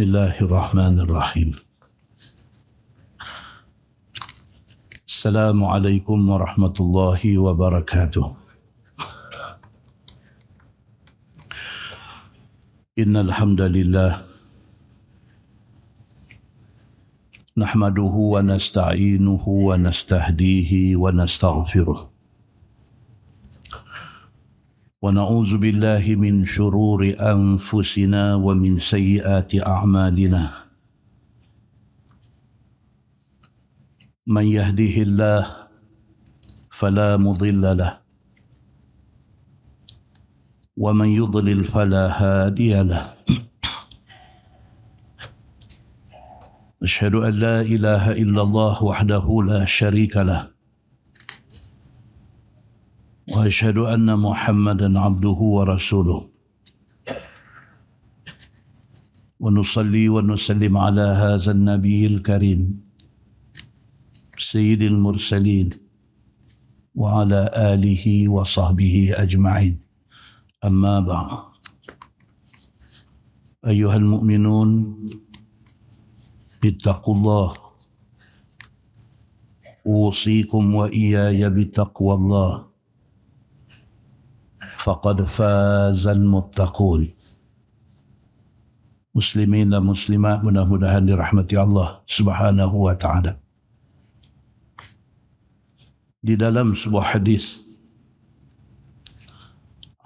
بسم الله الرحمن الرحيم السلام عليكم ورحمة الله وبركاته إن الحمد لله نحمده ونستعينه ونستهديه ونستغفره ونعوذ بالله من شرور أنفسنا ومن سيئات أعمالنا. من يهده الله فلا مضل له ومن يضلل فلا هادي له. أشهد أن لا إله إلا الله وحده لا شريك له. وأشهد أن محمدا عبده ورسوله. ونصلي ونسلم على هذا النبي الكريم سيد المرسلين وعلى آله وصحبه أجمعين. أما بعد. أيها المؤمنون اتقوا الله. أوصيكم وإياي بتقوى الله. Faqad fazal muttaqun muslimin dan muslimat mudah-mudahan dirahmati Allah Subhanahu wa taala di dalam sebuah hadis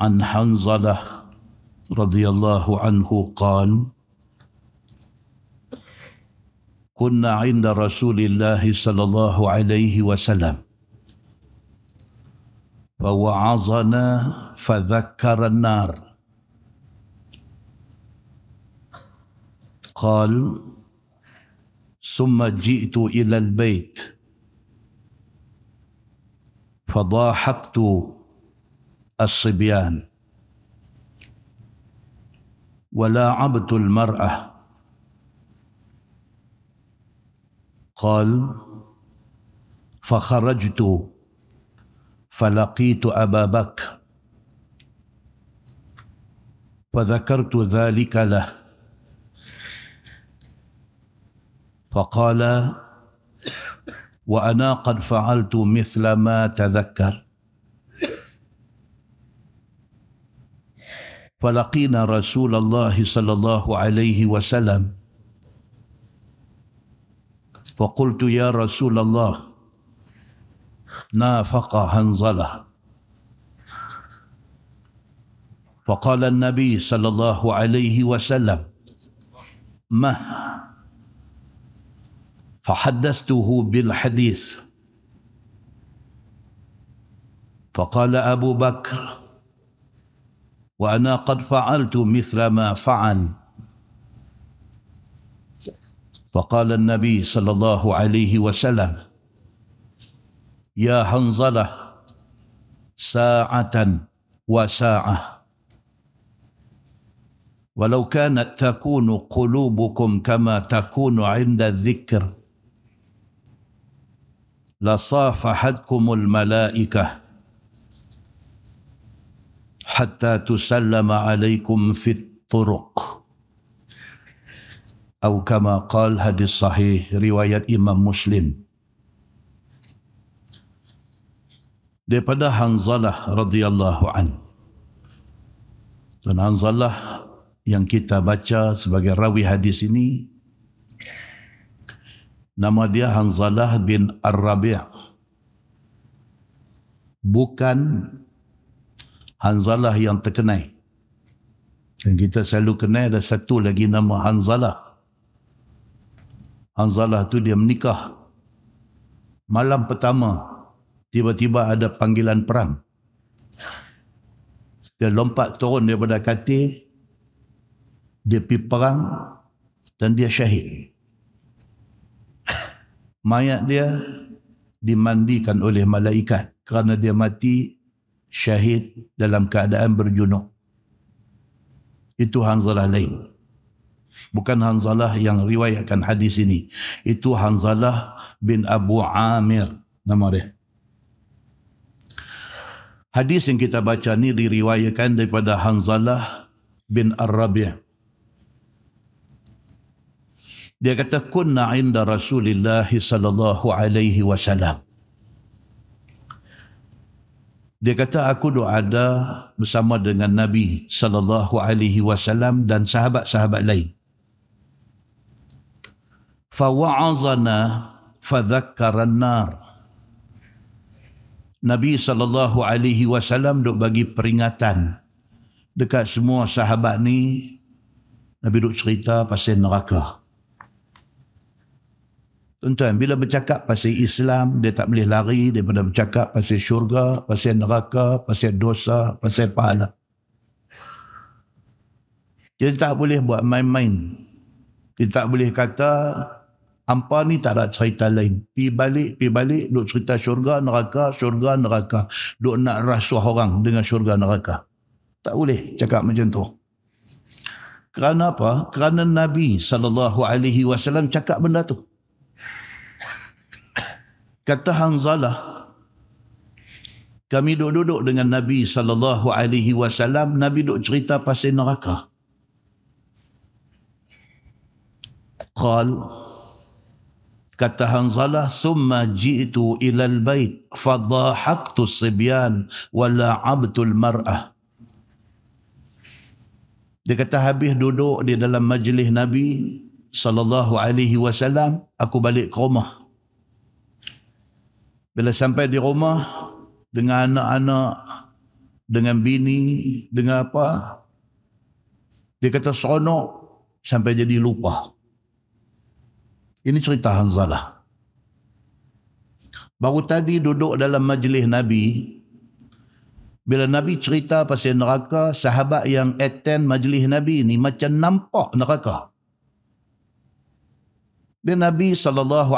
an Hanzalah radhiyallahu anhu qal كنا عند رسول الله صلى الله عليه وسلم فوعظنا فذكر النار. قال ثم جئت إلى البيت. فضاحكت الصبيان. ولاعبت المرأة. قال فخرجت فلقيت أبا بكر فذكرت ذلك له. فقال وأنا قد فعلت مثل ما تذكر. فلقينا رسول الله صلى الله عليه وسلم. فقلت يا رسول الله نافق هنزله. فقال النبي صلى الله عليه وسلم ما فحدثته بالحديث. فقال أبو بكر وأنا قد فعلت مثل ما فعل. فقال النبي صلى الله عليه وسلم يا حنظله ساعة وساعة. ولو كانت تكون قلوبكم كما تكون عند الذكر لصافحتكم الملائكة حتى تسلم عليكم في الطرق. أو كما قال hadis sahih riwayat Imam Muslim daripada Hanzalah radhiyallahu an. Dan Hanzalah yang kita baca sebagai rawi hadis ini nama dia Hanzalah bin Ar-Rabi' bukan Hanzalah yang terkenal. Dan kita selalu kenal ada satu lagi nama Hanzalah. Hanzalah tu dia menikah malam pertama tiba-tiba ada panggilan perang. Dia lompat turun daripada katil, dia pergi perang dan dia syahid. Mayat dia dimandikan oleh malaikat kerana dia mati syahid dalam keadaan berjunuk. Itu Hanzalah lain. Bukan Hanzalah yang riwayatkan hadis ini. Itu Hanzalah bin Abu Amir nama dia. Hadis yang kita baca ni diriwayatkan daripada Hanzalah bin Ar-Rabi'. Dia kata kunna inda Rasulillah sallallahu alaihi wasallam. Dia kata aku ada bersama dengan Nabi sallallahu alaihi wasallam dan sahabat-sahabat lain. Fa wa'azana fa dzakkara nar Nabi sallallahu alaihi wasallam duk bagi peringatan dekat semua sahabat ni Nabi duk cerita pasal neraka. Tuan-tuan, bila bercakap pasal Islam, dia tak boleh lari daripada bercakap pasal syurga, pasal neraka, pasal dosa, pasal pahala. Dia tak boleh buat main-main. Dia tak boleh kata, hampa ni tak ada cerita lain. Pi balik, pi balik, duk cerita syurga, neraka, syurga, neraka. Duk nak rasuah orang dengan syurga, neraka. Tak boleh cakap macam tu. Kerana apa? Kerana Nabi SAW cakap benda tu. Kata Hanzalah, kami duduk-duduk dengan Nabi wasallam, Nabi duk cerita pasal neraka. Qal kata Hanzalah summa ji'tu ila al-bait fadhahaktu sibyan wa la'abtu al-mar'ah dia kata habis duduk di dalam majlis Nabi sallallahu alaihi wasallam aku balik ke rumah bila sampai di rumah dengan anak-anak, dengan bini, dengan apa, dia kata seronok sampai jadi lupa. Ini cerita Hanzalah. Baru tadi duduk dalam majlis Nabi, bila Nabi cerita pasal neraka, sahabat yang attend majlis Nabi ni macam nampak neraka. Dan Nabi SAW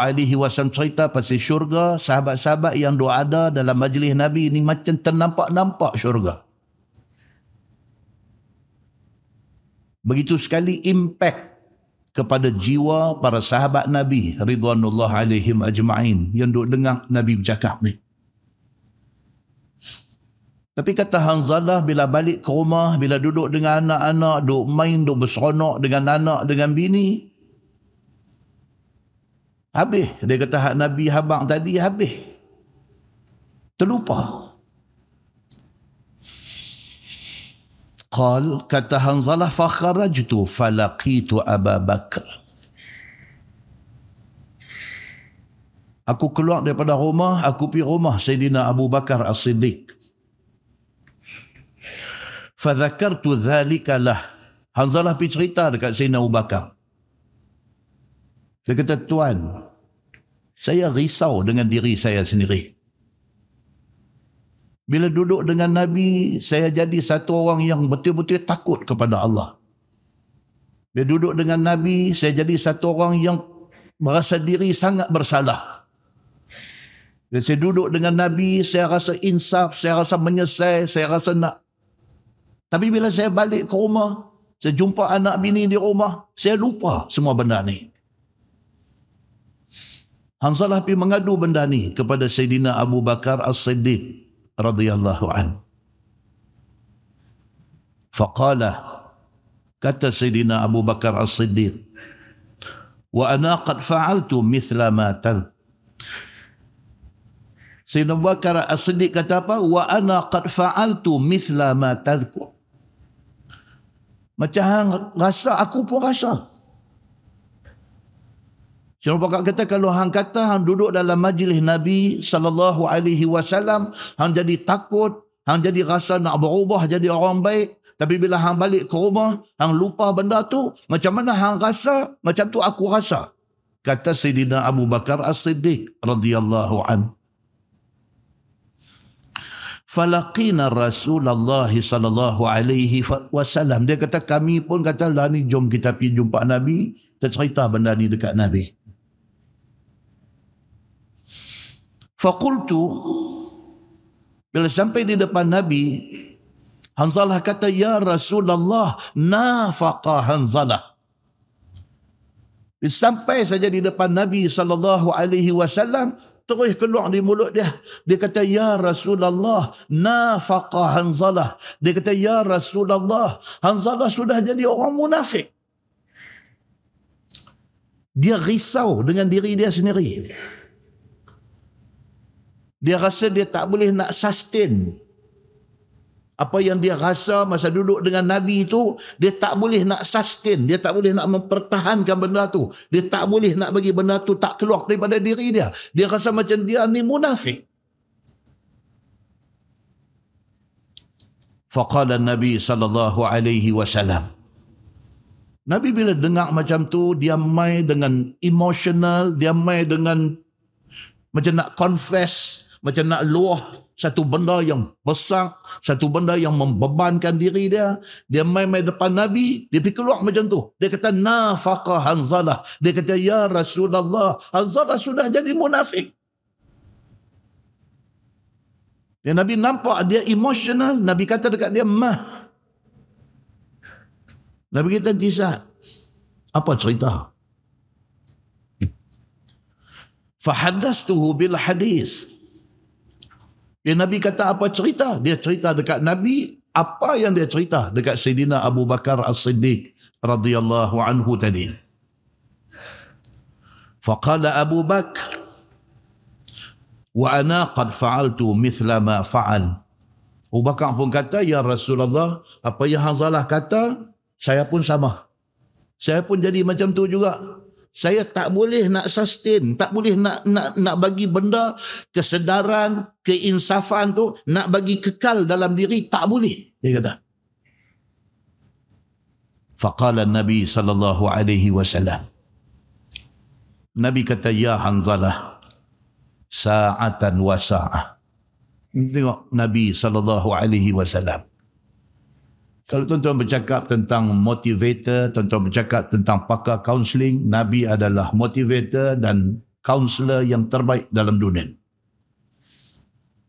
cerita pasal syurga, sahabat-sahabat yang doa ada dalam majlis Nabi ni macam ternampak-nampak syurga. Begitu sekali impact kepada jiwa para sahabat Nabi Ridwanullah alaihim ajma'in yang duk dengar Nabi bercakap ni. Tapi kata Hanzalah bila balik ke rumah, bila duduk dengan anak-anak, duk main, duk berseronok dengan anak, dengan bini, Habis. Dia kata Nabi Habang tadi habis. Terlupa. Qal kata Hanzalah fakharajtu falaqitu Aba Bakr. Aku keluar daripada rumah, aku pergi rumah Sayyidina Abu Bakar As-Siddiq. Fadhakartu dhalika lah. Hanzalah pergi cerita dekat Sayyidina Abu Bakar. Dia kata, Tuan, saya risau dengan diri saya sendiri. Bila duduk dengan Nabi, saya jadi satu orang yang betul-betul takut kepada Allah. Bila duduk dengan Nabi, saya jadi satu orang yang merasa diri sangat bersalah. Bila saya duduk dengan Nabi, saya rasa insaf, saya rasa menyesal, saya rasa nak. Tapi bila saya balik ke rumah, saya jumpa anak bini di rumah, saya lupa semua benda ni. Hanzalah pergi mengadu benda ni kepada Sayyidina Abu Bakar As-Siddiq radhiyallahu an. Faqala kata Sayyidina Abu Bakar As-Siddiq wa ana qad fa'altu mithla ma tadh. Sayyidina Abu Bakar As-Siddiq kata apa? Wa ana qad fa'altu mithla ma tadhkur Macam rasa aku pun rasa Syarul Pakak kata kalau hang kata hang duduk dalam majlis Nabi sallallahu alaihi wasallam hang jadi takut, hang jadi rasa nak berubah jadi orang baik, tapi bila hang balik ke rumah, hang lupa benda tu, macam mana hang rasa? Macam tu aku rasa. Kata Sayyidina Abu Bakar As-Siddiq radhiyallahu an. Falaqina Rasulullah sallallahu alaihi wasallam. Dia kata kami pun kata lah ni jom kita pergi jumpa Nabi, kita cerita benda ni dekat Nabi. Fakultu bila sampai di depan Nabi Hanzalah kata ya Rasulullah nafaqa Hanzalah. Sampai saja di depan Nabi sallallahu alaihi wasallam terus keluar di mulut dia. Dia kata ya Rasulullah nafaqa Hanzalah. Dia kata ya Rasulullah Hanzalah sudah jadi orang munafik. Dia risau dengan diri dia sendiri. Dia rasa dia tak boleh nak sustain apa yang dia rasa masa duduk dengan Nabi itu, dia tak boleh nak sustain, dia tak boleh nak mempertahankan benda tu. Dia tak boleh nak bagi benda tu tak keluar daripada diri dia. Dia rasa macam dia ni munafik. Faqala Nabi sallallahu alaihi wasallam. Nabi bila dengar macam tu, dia mai dengan emotional, dia mai dengan macam nak confess, macam nak luah satu benda yang besar, satu benda yang membebankan diri dia, dia main-main depan Nabi, dia pergi keluar macam tu. Dia kata, nafaqah Hanzalah. Dia kata, ya Rasulullah, Hanzalah sudah jadi munafik. Ya, Nabi nampak dia emotional, Nabi kata dekat dia, mah. Nabi kata, Tisa, apa cerita? Fahadastuhu bil hadis. Ya, Nabi kata apa cerita? Dia cerita dekat Nabi apa yang dia cerita dekat Sayyidina Abu Bakar As-Siddiq radhiyallahu anhu tadi. Faqala Abu Bakar wa ana qad fa'altu mithla ma fa'al. Abu Bakar pun kata, Ya Rasulullah, apa yang Hanzalah kata, saya pun sama. Saya pun jadi macam tu juga saya tak boleh nak sustain, tak boleh nak nak nak bagi benda kesedaran, keinsafan tu nak bagi kekal dalam diri tak boleh. Dia kata. Faqala Nabi sallallahu alaihi wasallam. Nabi kata ya Hanzalah sa'atan wa sa'ah. Tengok Nabi sallallahu alaihi wasallam. Kalau tuan-tuan bercakap tentang motivator, tuan-tuan bercakap tentang pakar counselling, Nabi adalah motivator dan counselor yang terbaik dalam dunia.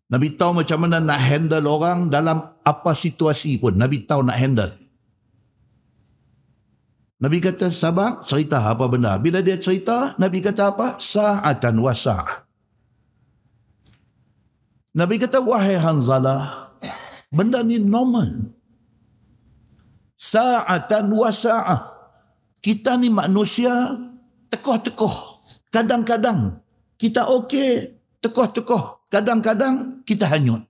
Nabi tahu macam mana nak handle orang dalam apa situasi pun. Nabi tahu nak handle. Nabi kata sabar, cerita apa benda. Bila dia cerita, Nabi kata apa? Sa'atan wa sa'ah. Nabi kata, wahai Hanzalah, benda ni normal sa'atan wa sa'ah. Kita ni manusia tekoh-tekoh. Kadang-kadang kita okey, tekoh-tekoh. Kadang-kadang kita hanyut.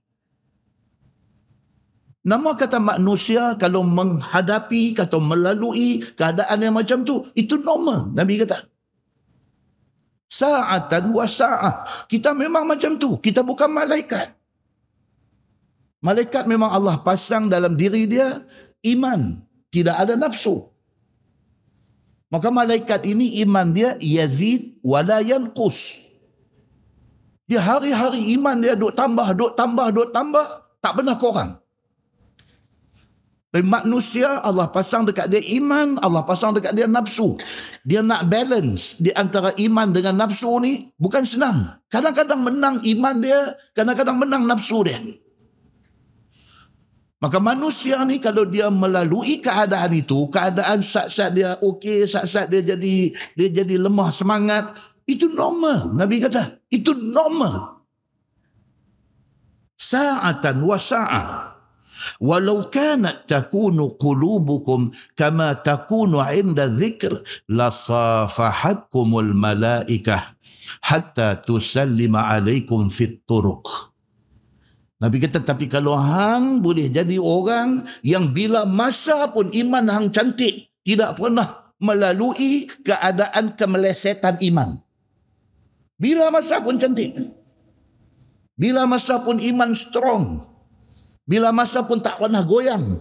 Nama kata manusia kalau menghadapi, atau melalui keadaan yang macam tu, itu normal. Nabi kata. Sa'atan wa sa'ah. Kita memang macam tu. Kita bukan malaikat. Malaikat memang Allah pasang dalam diri dia iman tidak ada nafsu maka malaikat ini iman dia yazid wala yanqus dia hari-hari iman dia duk tambah duk tambah duk tambah tak pernah kurang dan manusia Allah pasang dekat dia iman, Allah pasang dekat dia nafsu. Dia nak balance di antara iman dengan nafsu ni bukan senang. Kadang-kadang menang iman dia, kadang-kadang menang nafsu dia. Maka manusia ni kalau dia melalui keadaan itu, keadaan saat-saat dia okey, saat-saat dia jadi dia jadi lemah semangat, itu normal. Nabi kata, itu normal. Sa'atan wa sa'ah. Walau kanat takunu qulubukum kama takunu inda dhikr lasafahatkumul malaikah hatta tusallima alaikum fit turuq. Nabi kata, tapi kalau hang boleh jadi orang yang bila masa pun iman hang cantik, tidak pernah melalui keadaan kemelesetan iman. Bila masa pun cantik. Bila masa pun iman strong. Bila masa pun tak pernah goyang.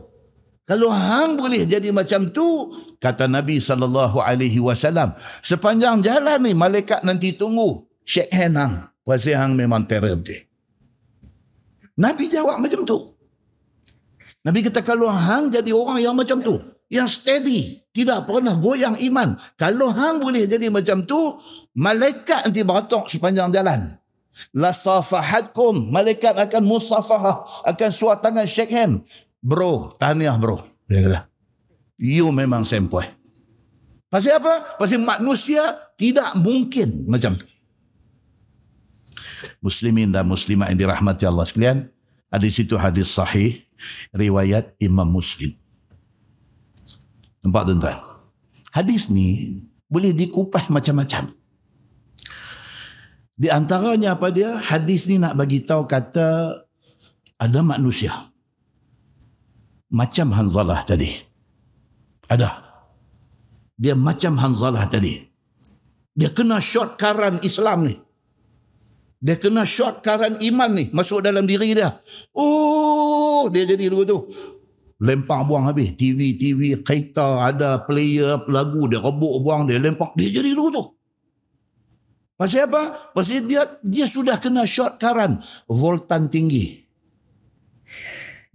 Kalau hang boleh jadi macam tu, kata Nabi sallallahu alaihi wasallam, sepanjang jalan ni malaikat nanti tunggu shake hand hang. Pasal hang memang terror dia. Nabi jawab macam tu. Nabi kata kalau hang jadi orang yang macam tu, yang steady, tidak pernah goyang iman. Kalau hang boleh jadi macam tu, malaikat nanti beratok sepanjang jalan. La safahatkum, malaikat akan musafahah, akan suat tangan shake hand. Bro, tahniah bro. Dia kata, you memang sempoi. Pasal apa? Pasal manusia tidak mungkin macam tu muslimin dan muslimat yang dirahmati Allah sekalian ada di situ hadis sahih riwayat Imam Muslim nampak tuan-tuan hadis ni boleh dikupas macam-macam. Di antaranya apa dia? Hadis ni nak bagi tahu kata ada manusia macam Hanzalah tadi. Ada. Dia macam Hanzalah tadi. Dia kena short karan Islam ni. Dia kena short karan iman ni masuk dalam diri dia. Oh, dia jadi dulu tu. Lempar buang habis. TV, TV, kereta, ada player, lagu, dia rebuk buang, dia lempar. Dia jadi dulu tu. Pasal apa? Pasal dia dia sudah kena short karan. Voltan tinggi.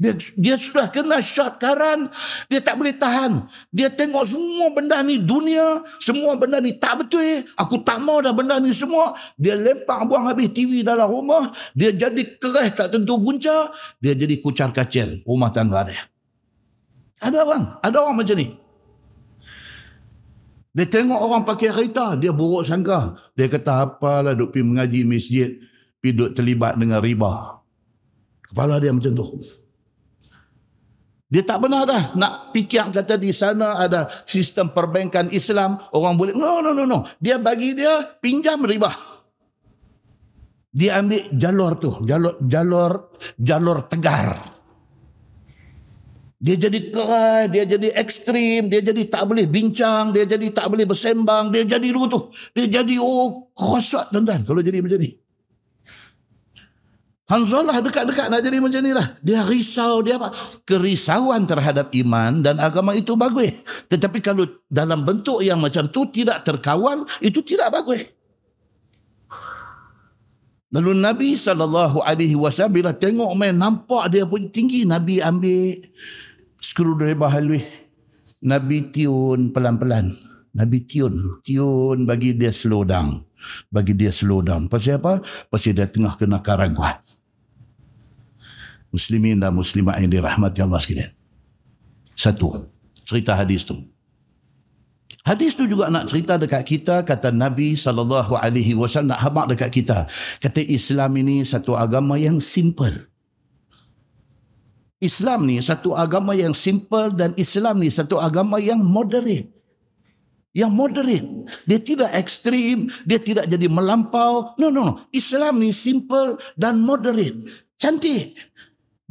Dia, dia sudah kena short karan. Dia tak boleh tahan. Dia tengok semua benda ni dunia. Semua benda ni tak betul. Aku tak mau dah benda ni semua. Dia lempar buang habis TV dalam rumah. Dia jadi keras tak tentu punca. Dia jadi kucar kacir rumah tangga dia. Ada orang. Ada orang macam ni. Dia tengok orang pakai kereta, dia buruk sangka. Dia kata, apalah duk pergi mengaji masjid, pergi duk terlibat dengan riba. Kepala dia macam tu. Dia tak benar dah nak fikir kata di sana ada sistem perbankan Islam, orang boleh, no, no, no, no. Dia bagi dia pinjam riba. Dia ambil jalur tu, jalur, jalur, jalur tegar. Dia jadi keras, dia jadi ekstrim, dia jadi tak boleh bincang, dia jadi tak boleh bersembang, dia jadi dulu tu. Dia jadi oh kosot tuan-tuan kalau jadi macam ni. Hanzalah dekat-dekat nak jadi macam ni lah. Dia risau, dia apa? Kerisauan terhadap iman dan agama itu bagus. Tetapi kalau dalam bentuk yang macam tu tidak terkawal, itu tidak bagus. Lalu Nabi SAW bila tengok main nampak dia pun tinggi, Nabi ambil screwdriver halus. Nabi tiun pelan-pelan. Nabi tiun. Tiun bagi dia slow down. Bagi dia slow down. Pasal apa? Pasal dia tengah kena karang kuat. Muslimin dan muslimat yang dirahmati Allah sekalian. Satu. Cerita hadis tu. Hadis tu juga nak cerita dekat kita kata Nabi sallallahu alaihi wasallam nak habaq dekat kita. Kata Islam ini satu agama yang simple. Islam ni satu agama yang simple dan Islam ni satu agama yang moderate. Yang moderate. Dia tidak ekstrim, dia tidak jadi melampau. No, no, no. Islam ni simple dan moderate. Cantik.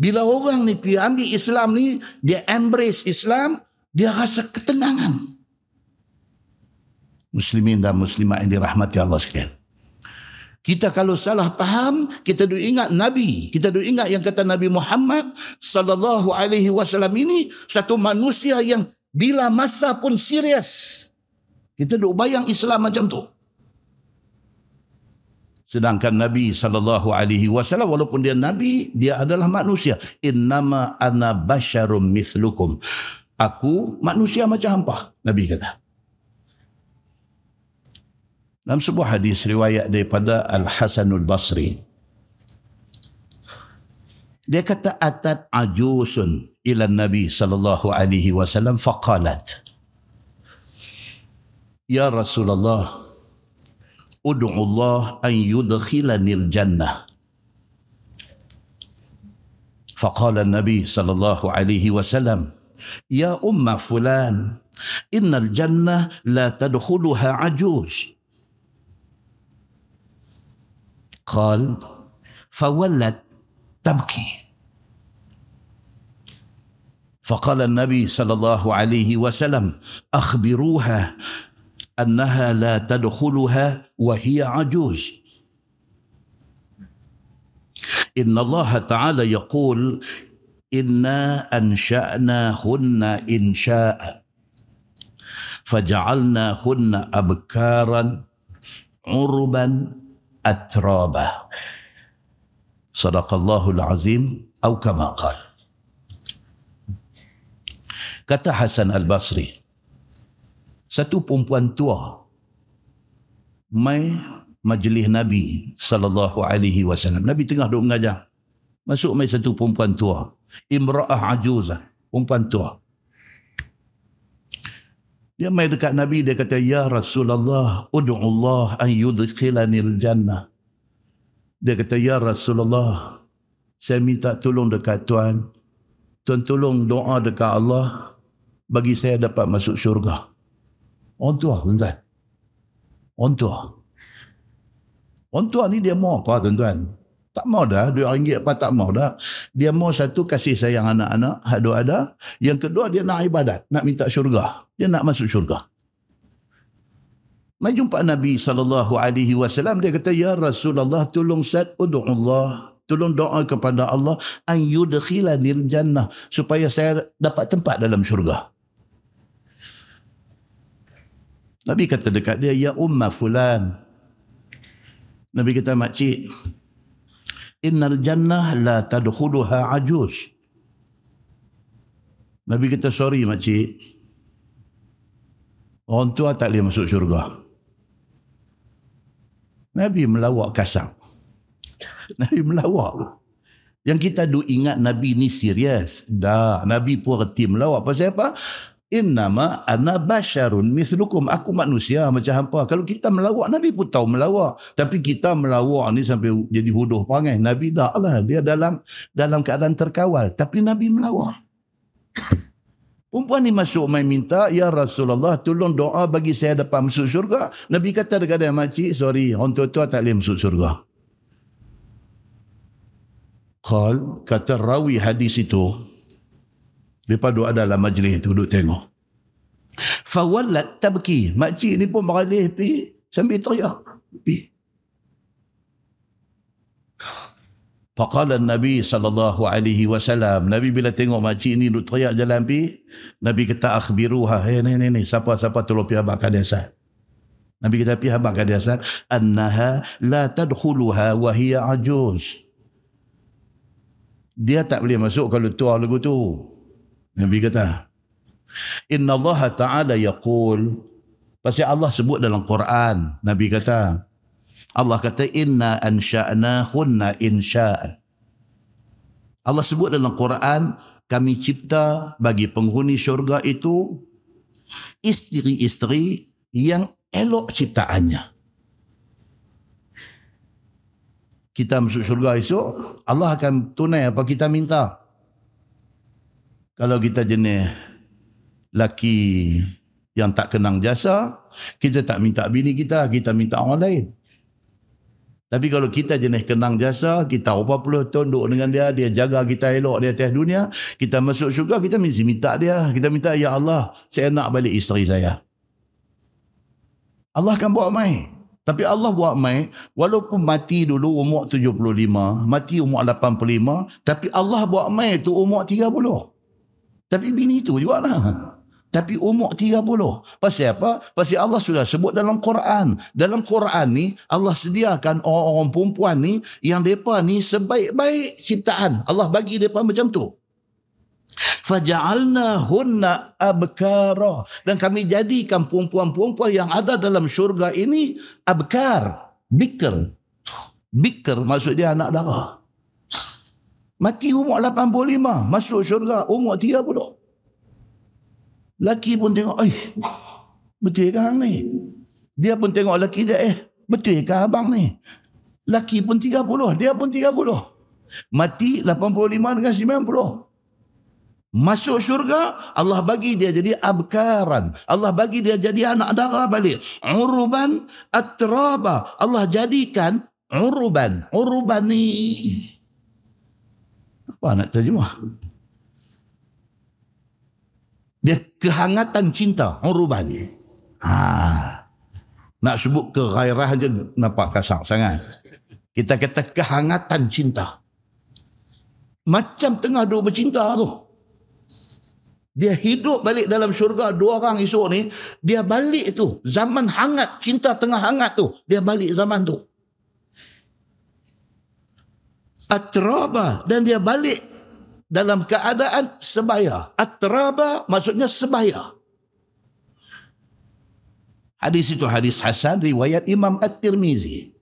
Bila orang ni pergi ambil Islam ni, dia embrace Islam, dia rasa ketenangan. Muslimin dan muslimat yang dirahmati Allah sekalian. Kita kalau salah faham, kita duk ingat Nabi. Kita duk ingat yang kata Nabi Muhammad sallallahu alaihi wasallam ini satu manusia yang bila masa pun serius. Kita duk bayang Islam macam tu. Sedangkan Nabi sallallahu alaihi wasallam walaupun dia nabi, dia adalah manusia. Innama ana basyarum mithlukum. Aku manusia macam hampa, Nabi kata. Dalam sebuah hadis riwayat daripada Al-Hasanul Basri. Dia kata atat ajusun ila Nabi sallallahu alaihi wasallam faqalat Ya Rasulullah ud'u Allah an yudkhilani al-jannah فقال النبي صلى الله عليه وسلم يا أم فلان إن الجنة لا تدخلها عجوز. قال فولت تبكي. فقال النبي صلى الله عليه وسلم أخبروها أنها لا تدخلها وهي عجوز إن الله تعالى يقول إنا أنشأناهن انشاء فجعلناهن أبكارا عربا atraba. Sadaqallahul azim atau kama qal. Kata Hasan Al-Basri, satu perempuan tua mai majlis Nabi sallallahu alaihi wasallam. Nabi tengah duduk mengajar. Masuk mai satu perempuan tua, imra'ah ajuzah, perempuan tua. Dia mai dekat Nabi dia kata ya Rasulullah ud'u Allah an yudkhilani al-jannah. Dia kata ya Rasulullah saya minta tolong dekat Tuhan. Tuhan tolong doa dekat Allah bagi saya dapat masuk syurga. Orang tua tuan Orang tua. Orang tua ni dia mau apa tuan-tuan? Tak mau dah, duit ringgit apa tak mau dah. Dia mau satu kasih sayang anak-anak, ada ada. Yang kedua dia nak ibadat, nak minta syurga. Dia nak masuk syurga. Mai jumpa Nabi sallallahu alaihi wasallam dia kata ya Rasulullah tolong ud'u Allah tolong doa kepada Allah an yudkhilanil jannah supaya saya dapat tempat dalam syurga. Nabi kata dekat dia ya umma fulan. Nabi kata makcik innal jannah la tadkhuluha ajuz. Nabi kata sorry makcik. Orang tua tak boleh masuk syurga. Nabi melawak kasar. Nabi melawak. Yang kita du ingat Nabi ni serius. Dah, Nabi pun reti melawak. Pasal apa? Innama ana basharun mithlukum. Aku manusia macam apa. Kalau kita melawak, Nabi pun tahu melawak. Tapi kita melawak ni sampai jadi huduh pangai. Nabi dah lah. Dia dalam dalam keadaan terkawal. Tapi Nabi melawak. Perempuan ni masuk main minta, Ya Rasulullah, tolong doa bagi saya dapat masuk syurga. Nabi kata dekat dia, Makcik, sorry, orang tua-tua tak boleh masuk syurga. Qal, kata rawi hadis itu, lepas doa dalam majlis itu, duduk tengok. Fawallat tabki. Makcik ni pun beralih pi sambil teriak. Pi. Faqala Nabi sallallahu alaihi wasallam, Nabi bila tengok makcik ni duk teriak jalan pi, Nabi kata akhbiruha, hey ni ni ni, siapa-siapa tolong pi habaq kadiasan. Nabi kata pi habaq kadiasan, annaha la tadkhuluha wa hiya ajuz. Dia tak boleh masuk kalau tua lagu tu. Nabi kata, Inna Allah Ta'ala yaqul, Pasal Allah sebut dalam Quran, Nabi kata, Allah kata inna ansha'na hunna insya'a. Allah sebut dalam Quran kami cipta bagi penghuni syurga itu isteri-isteri yang elok ciptaannya. Kita masuk syurga esok, Allah akan tunai apa kita minta. Kalau kita jenis laki yang tak kenang jasa, kita tak minta bini kita, kita minta orang lain. Tapi kalau kita jenis kenang jasa, kita berapa puluh tahun duduk dengan dia, dia jaga kita elok di atas dunia, kita masuk syurga, kita mesti minta dia. Kita minta, Ya Allah, saya nak balik isteri saya. Allah akan buat mai. Tapi Allah buat mai, walaupun mati dulu umur 75, mati umur 85, tapi Allah buat mai tu umur 30. Tapi bini tu juga lah tapi umur 30. Pasal apa? Pasal Allah sudah sebut dalam Quran. Dalam Quran ni Allah sediakan orang-orang perempuan ni yang depa ni sebaik-baik ciptaan. Allah bagi depa macam tu. Faja'alna hunna abkara. Dan kami jadikan perempuan-perempuan yang ada dalam syurga ini abkar. Bikr. Bikr maksud dia anak darah. Mati umur 85. Masuk syurga umur 30. Laki pun tengok, eh, betul kan ni? Dia pun tengok laki dia, eh, betul kan abang ni? Laki pun 30, dia pun 30. Mati 85 dengan 90. Masuk syurga, Allah bagi dia jadi abkaran. Allah bagi dia jadi anak darah balik. Uruban atraba. Allah jadikan uruban. Uruban ni. Apa nak terjemah? Dia kehangatan cinta, uruban. Ha. Nak sebut ke gairah je nampak kasar sangat. Kita kata kehangatan cinta. Macam tengah dua bercinta tu. Dia hidup balik dalam syurga dua orang esok ni. Dia balik tu. Zaman hangat. Cinta tengah hangat tu. Dia balik zaman tu. Atraba. Dan dia balik dalam keadaan sebaya. Atraba maksudnya sebaya. Hadis itu hadis Hasan riwayat Imam At-Tirmizi.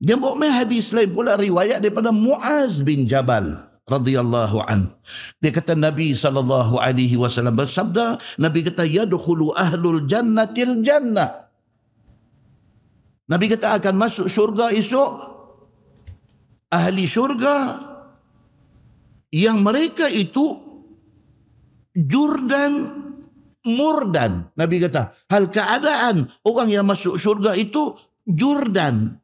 Dia bawa hadis lain pula riwayat daripada Muaz bin Jabal radhiyallahu an. Dia kata Nabi sallallahu alaihi wasallam bersabda, Nabi kata yadkhulu ahlul jannatil jannah. Nabi kata akan masuk syurga esok ahli syurga yang mereka itu Jordan murdan. Nabi kata, hal keadaan orang yang masuk syurga itu jurdan.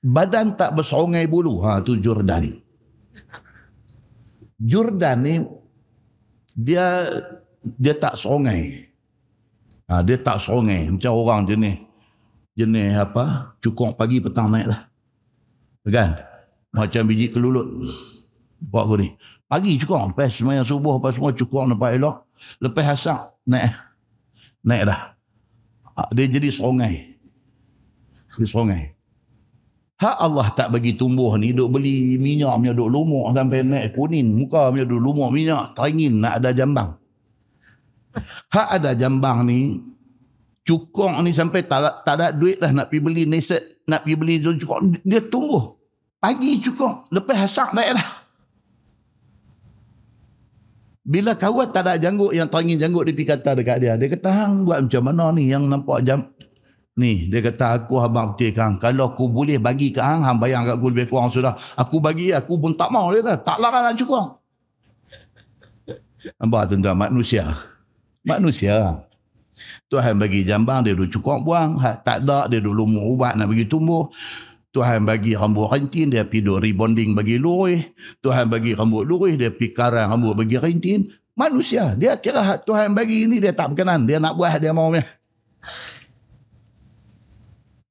Badan tak bersongai bulu. Ha, tu Jordan. Jordan ni dia dia tak songai. Ha, dia tak songai. Macam orang jenis jenis apa? Cukong pagi petang naik lah. Kan? Macam biji kelulut. Buat aku ni. Pagi cukong. Lepas semayang subuh. Lepas semua cukong nampak elok. Lepas asak naik. Naik dah. Ha, dia jadi songai. Dia songai. Hak Allah tak bagi tumbuh ni duk beli minyak punya duk lumuk sampai naik kuning muka punya duk lumuk minyak teringin nak ada jambang. Hak ada jambang ni cukong ni sampai tak, tak ada duit dah nak pergi beli neset nak pergi beli cukong dia tumbuh. Pagi cukong lepas hasak naik dah. Bila kawan tak ada janggut yang teringin janggut dia pergi kata dekat dia. Dia kata hang buat macam mana ni yang nampak jam, Ni, dia kata aku abang betul kang. Kalau aku boleh bagi ke hang, hang bayang kat aku lebih kurang sudah. Aku bagi, aku pun tak mau. Dia kata, tak larang nak cukup. Nampak tuan-tuan, manusia. Manusia. Tuhan bagi jambang, dia duduk cukup buang. Ha, tak ada, dia duduk lumur ubat nak bagi tumbuh. Tuhan bagi rambut rintin, dia pergi duduk rebonding bagi lurih. Tuhan bagi rambut lurih, dia pergi karang rambut bagi rintin. Manusia, dia kira Tuhan bagi ini, dia tak berkenan. Dia nak buat, dia mau.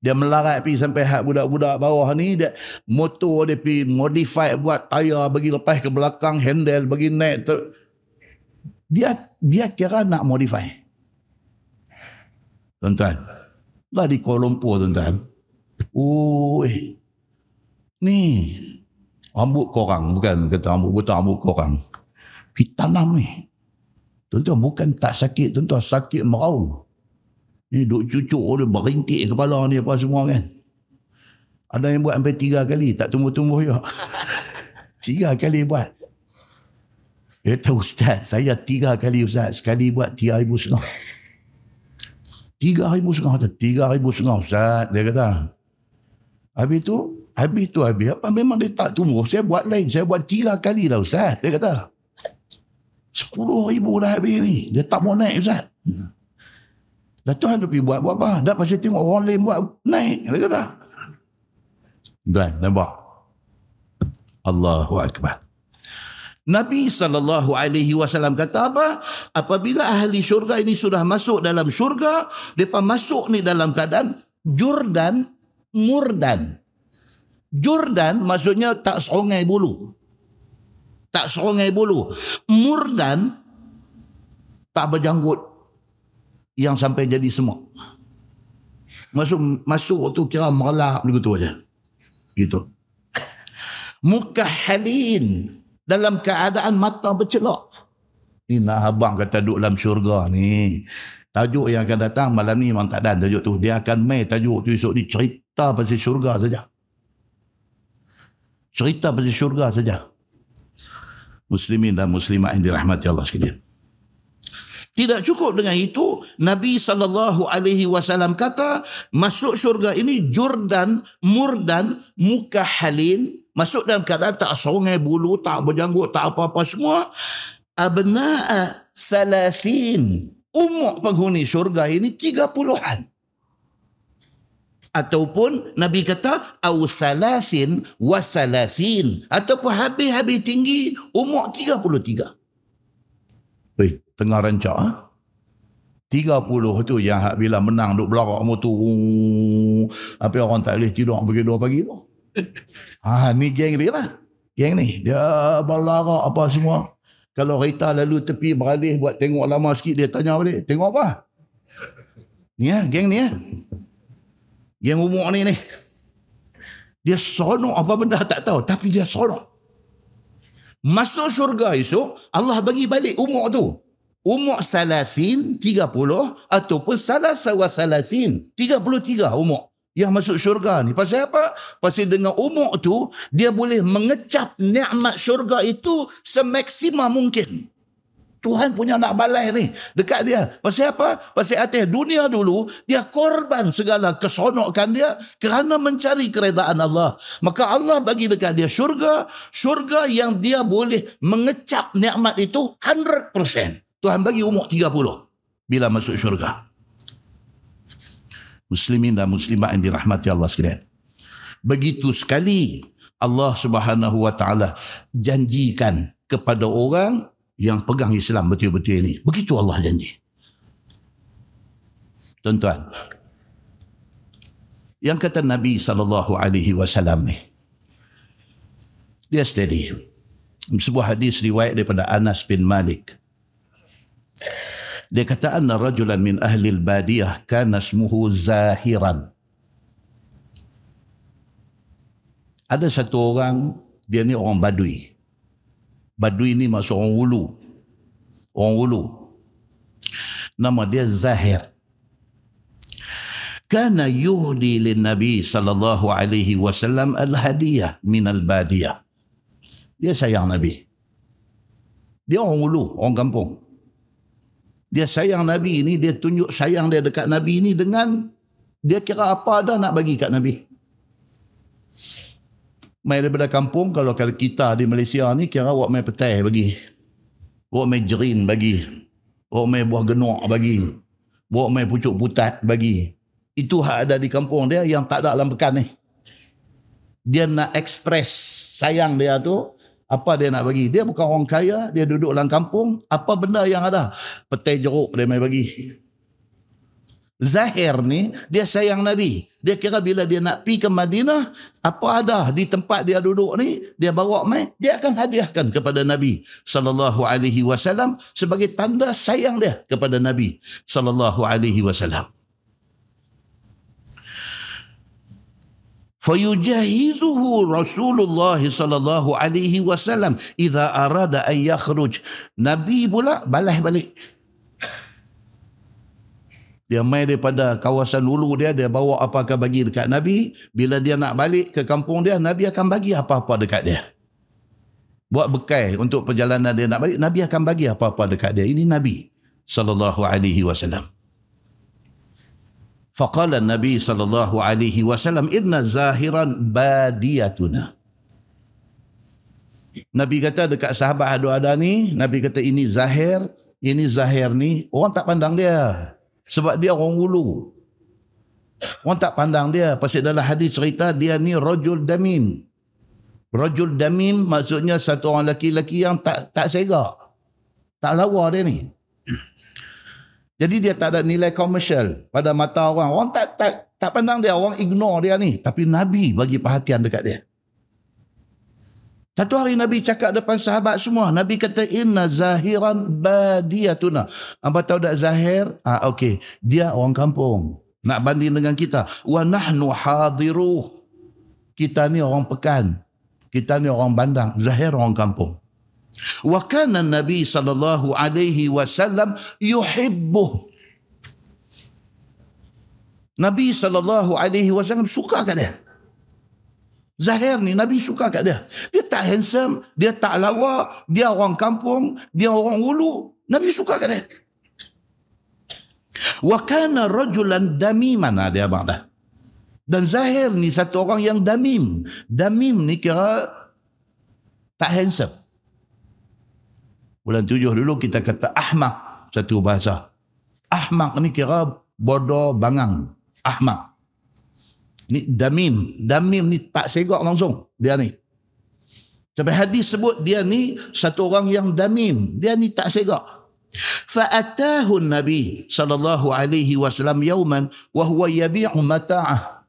Dia melarat pergi sampai hak budak-budak bawah ni. Dia, motor dia pergi modify buat tayar bagi lepas ke belakang. Handle bagi naik. Ter... Dia dia kira nak modify. Tuan-tuan. Lah di Kuala Lumpur tuan-tuan. Oh, eh. Ni. Rambut korang. Bukan kata rambut. Betul rambut korang. Pergi tanam ni. Tuan-tuan bukan tak sakit. Tuan-tuan sakit meraung. Ni duk cucuk dia berintik kepala ni apa semua kan. Ada yang buat sampai tiga kali. Tak tumbuh-tumbuh juga. tiga kali buat. Dia tahu Ustaz. Saya tiga kali Ustaz. Sekali buat tiga ribu setengah. Tiga ribu setengah. Tiga ribu setengah Ustaz. Dia kata. Habis tu. Habis tu habis. Apa memang dia tak tumbuh. Saya buat lain. Saya buat tiga kali dah Ustaz. Dia kata. Sepuluh ribu dah habis ni. Dia tak mau naik Ustaz. Dah Tuhan tu pergi buat, buat apa? Dah pasal tengok orang lain buat, naik. Dia kata. Tuan, nampak? Allahu Akbar. Nabi sallallahu alaihi wasallam kata apa? Apabila ahli syurga ini sudah masuk dalam syurga, depa masuk ni dalam keadaan jurdan murdan. Jurdan maksudnya tak serongai bulu. Tak serongai bulu. Murdan tak berjanggut yang sampai jadi semua. Masuk masuk tu kira meralap begitu aja. Gitu. Muka halin dalam keadaan mata bercelak. Ni nak abang kata duduk dalam syurga ni. Tajuk yang akan datang malam ni memang tak ada tajuk tu. Dia akan main tajuk tu esok ni cerita pasal syurga saja. Cerita pasal syurga saja. Muslimin dan muslimat yang dirahmati Allah sekalian. Tidak cukup dengan itu, Nabi sallallahu alaihi wasallam kata, masuk syurga ini jurdan, murdan, muka halin, masuk dalam keadaan tak songai bulu, tak berjanggut, tak apa-apa semua. Abna'a salasin. Umur penghuni syurga ini tiga puluhan. Ataupun Nabi kata, au salasin wa salasin. Ataupun habis-habis tinggi, umur tiga puluh tiga. Weh, tengah rancak ha? 30 tu yang bila menang duk belarak motor apa orang tak boleh tidur pergi dua pagi tu ha ni geng dia lah. Geng ni. Dia belarak apa semua. Kalau Rita lalu tepi beralih buat tengok lama sikit dia tanya balik. Tengok apa? Ni ya geng ni ya geng umur ni ni. Dia sonok apa benda tak tahu. Tapi dia sonok masuk syurga esok Allah bagi balik umur tu. Umur salasin 30 ataupun salah sawa salasin 33 umur yang masuk syurga ni. Pasal apa? Pasal dengan umur tu, dia boleh mengecap nikmat syurga itu semaksimum mungkin. Tuhan punya nak balai ni dekat dia. Pasal apa? Pasal atas dunia dulu, dia korban segala kesonokan dia kerana mencari keredaan Allah. Maka Allah bagi dekat dia syurga, syurga yang dia boleh mengecap nikmat itu 100%. Tuhan bagi umur 30 bila masuk syurga. Muslimin dan muslimat yang dirahmati Allah sekalian. Begitu sekali Allah Subhanahu wa taala janjikan kepada orang yang pegang Islam betul-betul ini. Begitu Allah janji. Tuan-tuan. Yang kata Nabi sallallahu alaihi wasallam ni. Dia steady. Sebuah hadis riwayat daripada Anas bin Malik. Dia kata anna rajulan min ahli al-badiyah kana ismuhu Zahiran. Ada satu orang dia ni orang Badui. Badui ni masuk orang Ulu. Orang Ulu. Nama dia Zahir. Kana yuhdi lin Nabi sallallahu alaihi wasallam al-hadiyah min al-badiyah. Dia sayang Nabi. Dia orang Ulu, orang kampung. Dia sayang Nabi ini, dia tunjuk sayang dia dekat Nabi ini dengan dia kira apa dah nak bagi kat Nabi. Mai daripada kampung kalau kalau kita di Malaysia ni kira awak mai petai bagi. Awak mai jerin bagi. Awak mai buah genuk bagi. Awak mai pucuk putat bagi. Itu hak ada di kampung dia yang tak ada dalam pekan ni. Dia nak express sayang dia tu apa dia nak bagi dia bukan orang kaya dia duduk dalam kampung apa benda yang ada petai jeruk dia mai bagi Zahir ni dia sayang Nabi. Dia kira bila dia nak pi ke Madinah, apa ada di tempat dia duduk ni, dia bawa mai, dia akan hadiahkan kepada Nabi sallallahu alaihi wasallam sebagai tanda sayang dia kepada Nabi sallallahu alaihi wasallam. Fayujahizuhu Rasulullah sallallahu alaihi wasallam idza arada an yakhruj. Nabi pula balas balik. Dia mai daripada kawasan hulu dia, dia bawa apa akan bagi dekat Nabi. Bila dia nak balik ke kampung dia, Nabi akan bagi apa-apa dekat dia. Buat bekal untuk perjalanan dia nak balik, Nabi akan bagi apa-apa dekat dia. Ini Nabi sallallahu alaihi wasallam. Faqala Nabi sallallahu alaihi wasallam, "Inna zahiran badiyatuna." Nabi kata dekat sahabat ada-ada ni, Nabi kata ini zahir, ini zahir ni, orang tak pandang dia. Sebab dia orang hulu. Orang tak pandang dia. Pasal dalam hadis cerita dia ni rojul damim. Rojul damim maksudnya satu orang lelaki-lelaki yang tak tak segak. Tak lawa dia ni. Jadi dia tak ada nilai komersial pada mata orang. Orang tak tak tak pandang dia, orang ignore dia ni. Tapi Nabi bagi perhatian dekat dia. Satu hari Nabi cakap depan sahabat semua. Nabi kata, Inna zahiran badiyatuna. Apa tahu tak zahir? Ah, Okey, dia orang kampung. Nak banding dengan kita. Wa nahnu hadiruh. Kita ni orang pekan. Kita ni orang bandang. Zahir orang kampung. Wa kana Nabi sallallahu alaihi wasallam yuhibbuh. Nabi sallallahu alaihi wasallam suka kat dia. Zahir ni Nabi suka kat dia. Dia tak handsome, dia tak lawa, dia orang kampung, dia orang hulu. Nabi suka kat dia. Wa kana rajulan damiman ada abang dah. Dan Zahir ni satu orang yang damim. Damim ni kira tak handsome. Bulan tujuh dulu kita kata ahmak satu bahasa. Ahmak ni kira bodoh bangang. Ahmak. Ni damim. Damim ni tak segak langsung. Dia ni. Tapi hadis sebut dia ni satu orang yang damim. Dia ni tak segak. Fa'atahu Nabi sallallahu alaihi wasallam yauman wa huwa yabi'u mata'ah.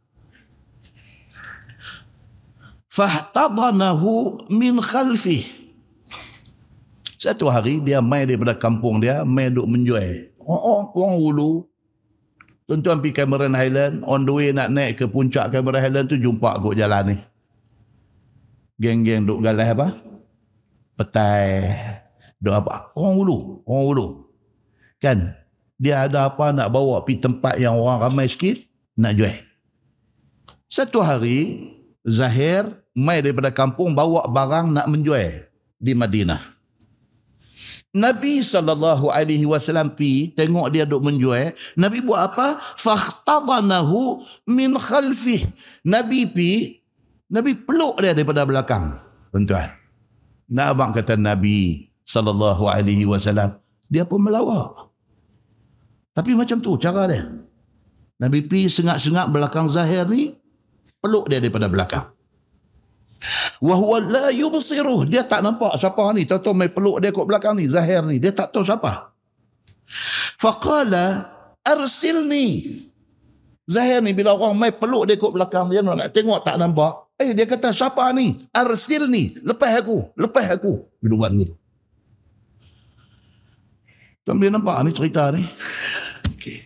Fahtadanahu min khalfih. Satu hari dia mai daripada kampung dia, mai duk menjual. Orang, orang, orang ulu, Tuan-tuan pergi Cameron Highland, on the way nak naik ke puncak Cameron Highland tu jumpa aku jalan ni. Geng-geng duk galah apa? Petai. Duk apa? Orang ulu. Orang ulu. Kan? Dia ada apa nak bawa pergi tempat yang orang ramai sikit, nak jual. Satu hari, Zahir mai daripada kampung bawa barang nak menjual di Madinah. Nabi sallallahu alaihi wasallam pi tengok dia duk menjual, Nabi buat apa? Fahtadanahu min khalfih. Nabi pi Nabi peluk dia daripada belakang. Tuan-tuan. Nak abang kata Nabi sallallahu alaihi wasallam, dia pun melawak. Tapi macam tu cara dia. Nabi pi sengak-sengak belakang Zahir ni, peluk dia daripada belakang. Wahuwa la yubsiruh. Dia tak nampak siapa ni. Tahu-tahu mai peluk dia kot belakang ni. Zahir ni. Dia tak tahu siapa. Faqala arsilni. Zahir ni bila orang mai peluk dia kot belakang dia nak tengok tak nampak. Eh dia kata siapa ni? Arsilni. Lepas aku. Lepas aku. Dia buat ni. Tuan boleh nampak ni cerita ni. Okay.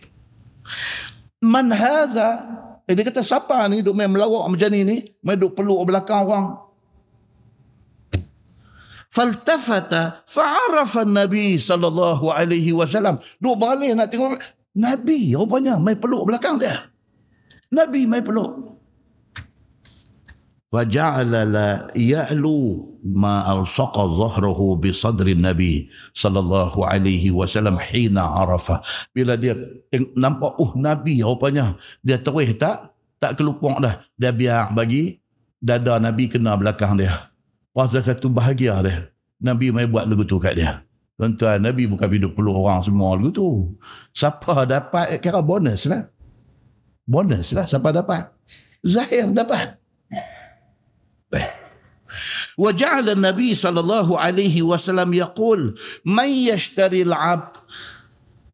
Man haza Eh, dia kata siapa ni duk main melawak macam ni ni? Main duk peluk belakang orang. Faltafata fa'arafa Nabi sallallahu alaihi wasallam. Duk balik nak tengok Nabi rupanya main peluk belakang dia. Nabi main peluk. وجعل لا يعلو ما ألصق ظهره بصدر النبي صلى الله عليه وسلم حين عرفه bila dia nampak oh nabi rupanya dia terus tak tak kelupuk dah dia biar bagi dada nabi kena belakang dia pasal satu bahagia dia nabi mai buat lagu tu kat dia tuan-tuan nabi bukan hidup perlu orang semua lagu tu siapa dapat kira bonus lah bonus lah siapa dapat Zahir dapat وجعل النبي صلى الله عليه وسلم يقول من يشتري العبد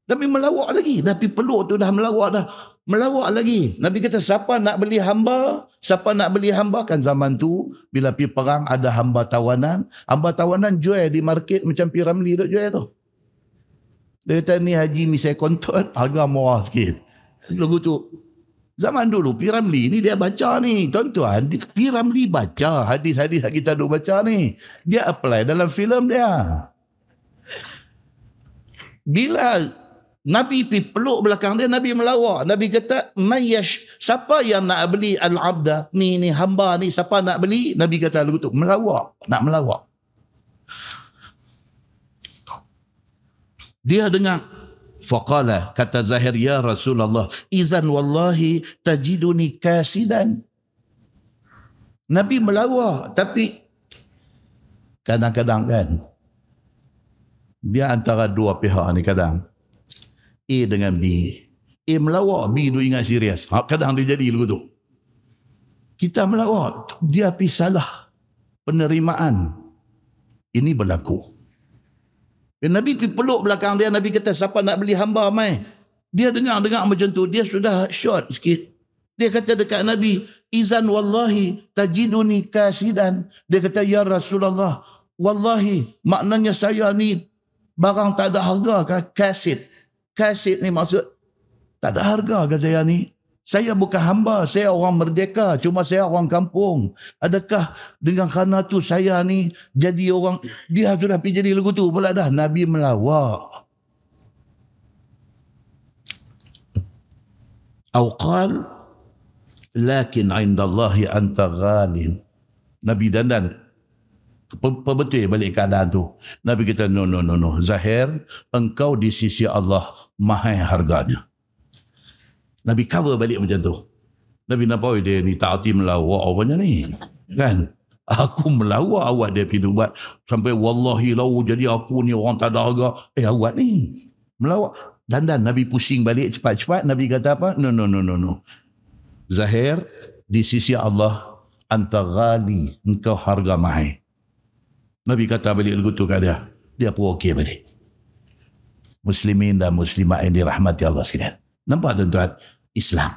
Nabi melawak lagi. Nabi peluk tu dah melawak dah. Melawak lagi. Nabi kata siapa nak beli hamba? Siapa nak beli hamba? Kan zaman tu bila pi perang ada hamba tawanan. Hamba tawanan jual di market macam pi Ramli duk jual tu. Dia kata ni haji misai kontot harga murah sikit. Lagu tu Zaman dulu Piramli ni dia baca ni. Tuan-tuan, Piramli baca hadis-hadis yang kita duk baca ni. Dia apply dalam filem dia. Bila Nabi pi peluk belakang dia, Nabi melawak. Nabi kata, Mayash, siapa yang nak beli al-abda? Ni, ni hamba ni, siapa nak beli? Nabi kata lagu tu, melawak. Nak melawak. Dia dengar Faqala kata Zahir ya Rasulullah izan wallahi tajiduni kasidan. Nabi melawak tapi kadang-kadang kan dia antara dua pihak ni kadang A dengan B. A melawak B tu ingat serius. Ha, kadang dia jadi lagu tu. Kita melawak dia pi salah penerimaan. Ini berlaku dan Nabi peluk belakang dia. Nabi kata, siapa nak beli hamba mai? Dia dengar-dengar macam tu. Dia sudah short sikit. Dia kata dekat Nabi, Izan wallahi tajiduni kasidan. Dia kata, Ya Rasulullah, wallahi maknanya saya ni barang tak ada harga kan? Kasid. Kasid ni maksud, tak ada harga kan saya ni? Saya bukan hamba, saya orang merdeka, cuma saya orang kampung. Adakah dengan kerana tu saya ni jadi orang, dia sudah pergi jadi lagu tu pula dah. Nabi melawak. Awqal, lakin inda Allahi anta ghalin. Nabi dandan, Perbetul balik keadaan tu. Nabi kata, no, no, no, no. Zahir, engkau di sisi Allah mahal harganya. Nabi cover balik macam tu. Nabi nampak dia ni tak hati melawak awaknya ni. Kan? Aku melawak awak dia pergi buat. Sampai wallahi lau jadi aku ni orang tak ada harga. Eh awak ni. Melawak. Dan dan Nabi pusing balik cepat-cepat. Nabi kata apa? No, no, no, no, no. Zahir, di sisi Allah, anta ghali, engkau harga mahal. Nabi kata balik lagu tu kat dia. Dia pun okey balik. Muslimin dan muslimat yang dirahmati Allah sekalian. Nampak tuan-tuan? Islam.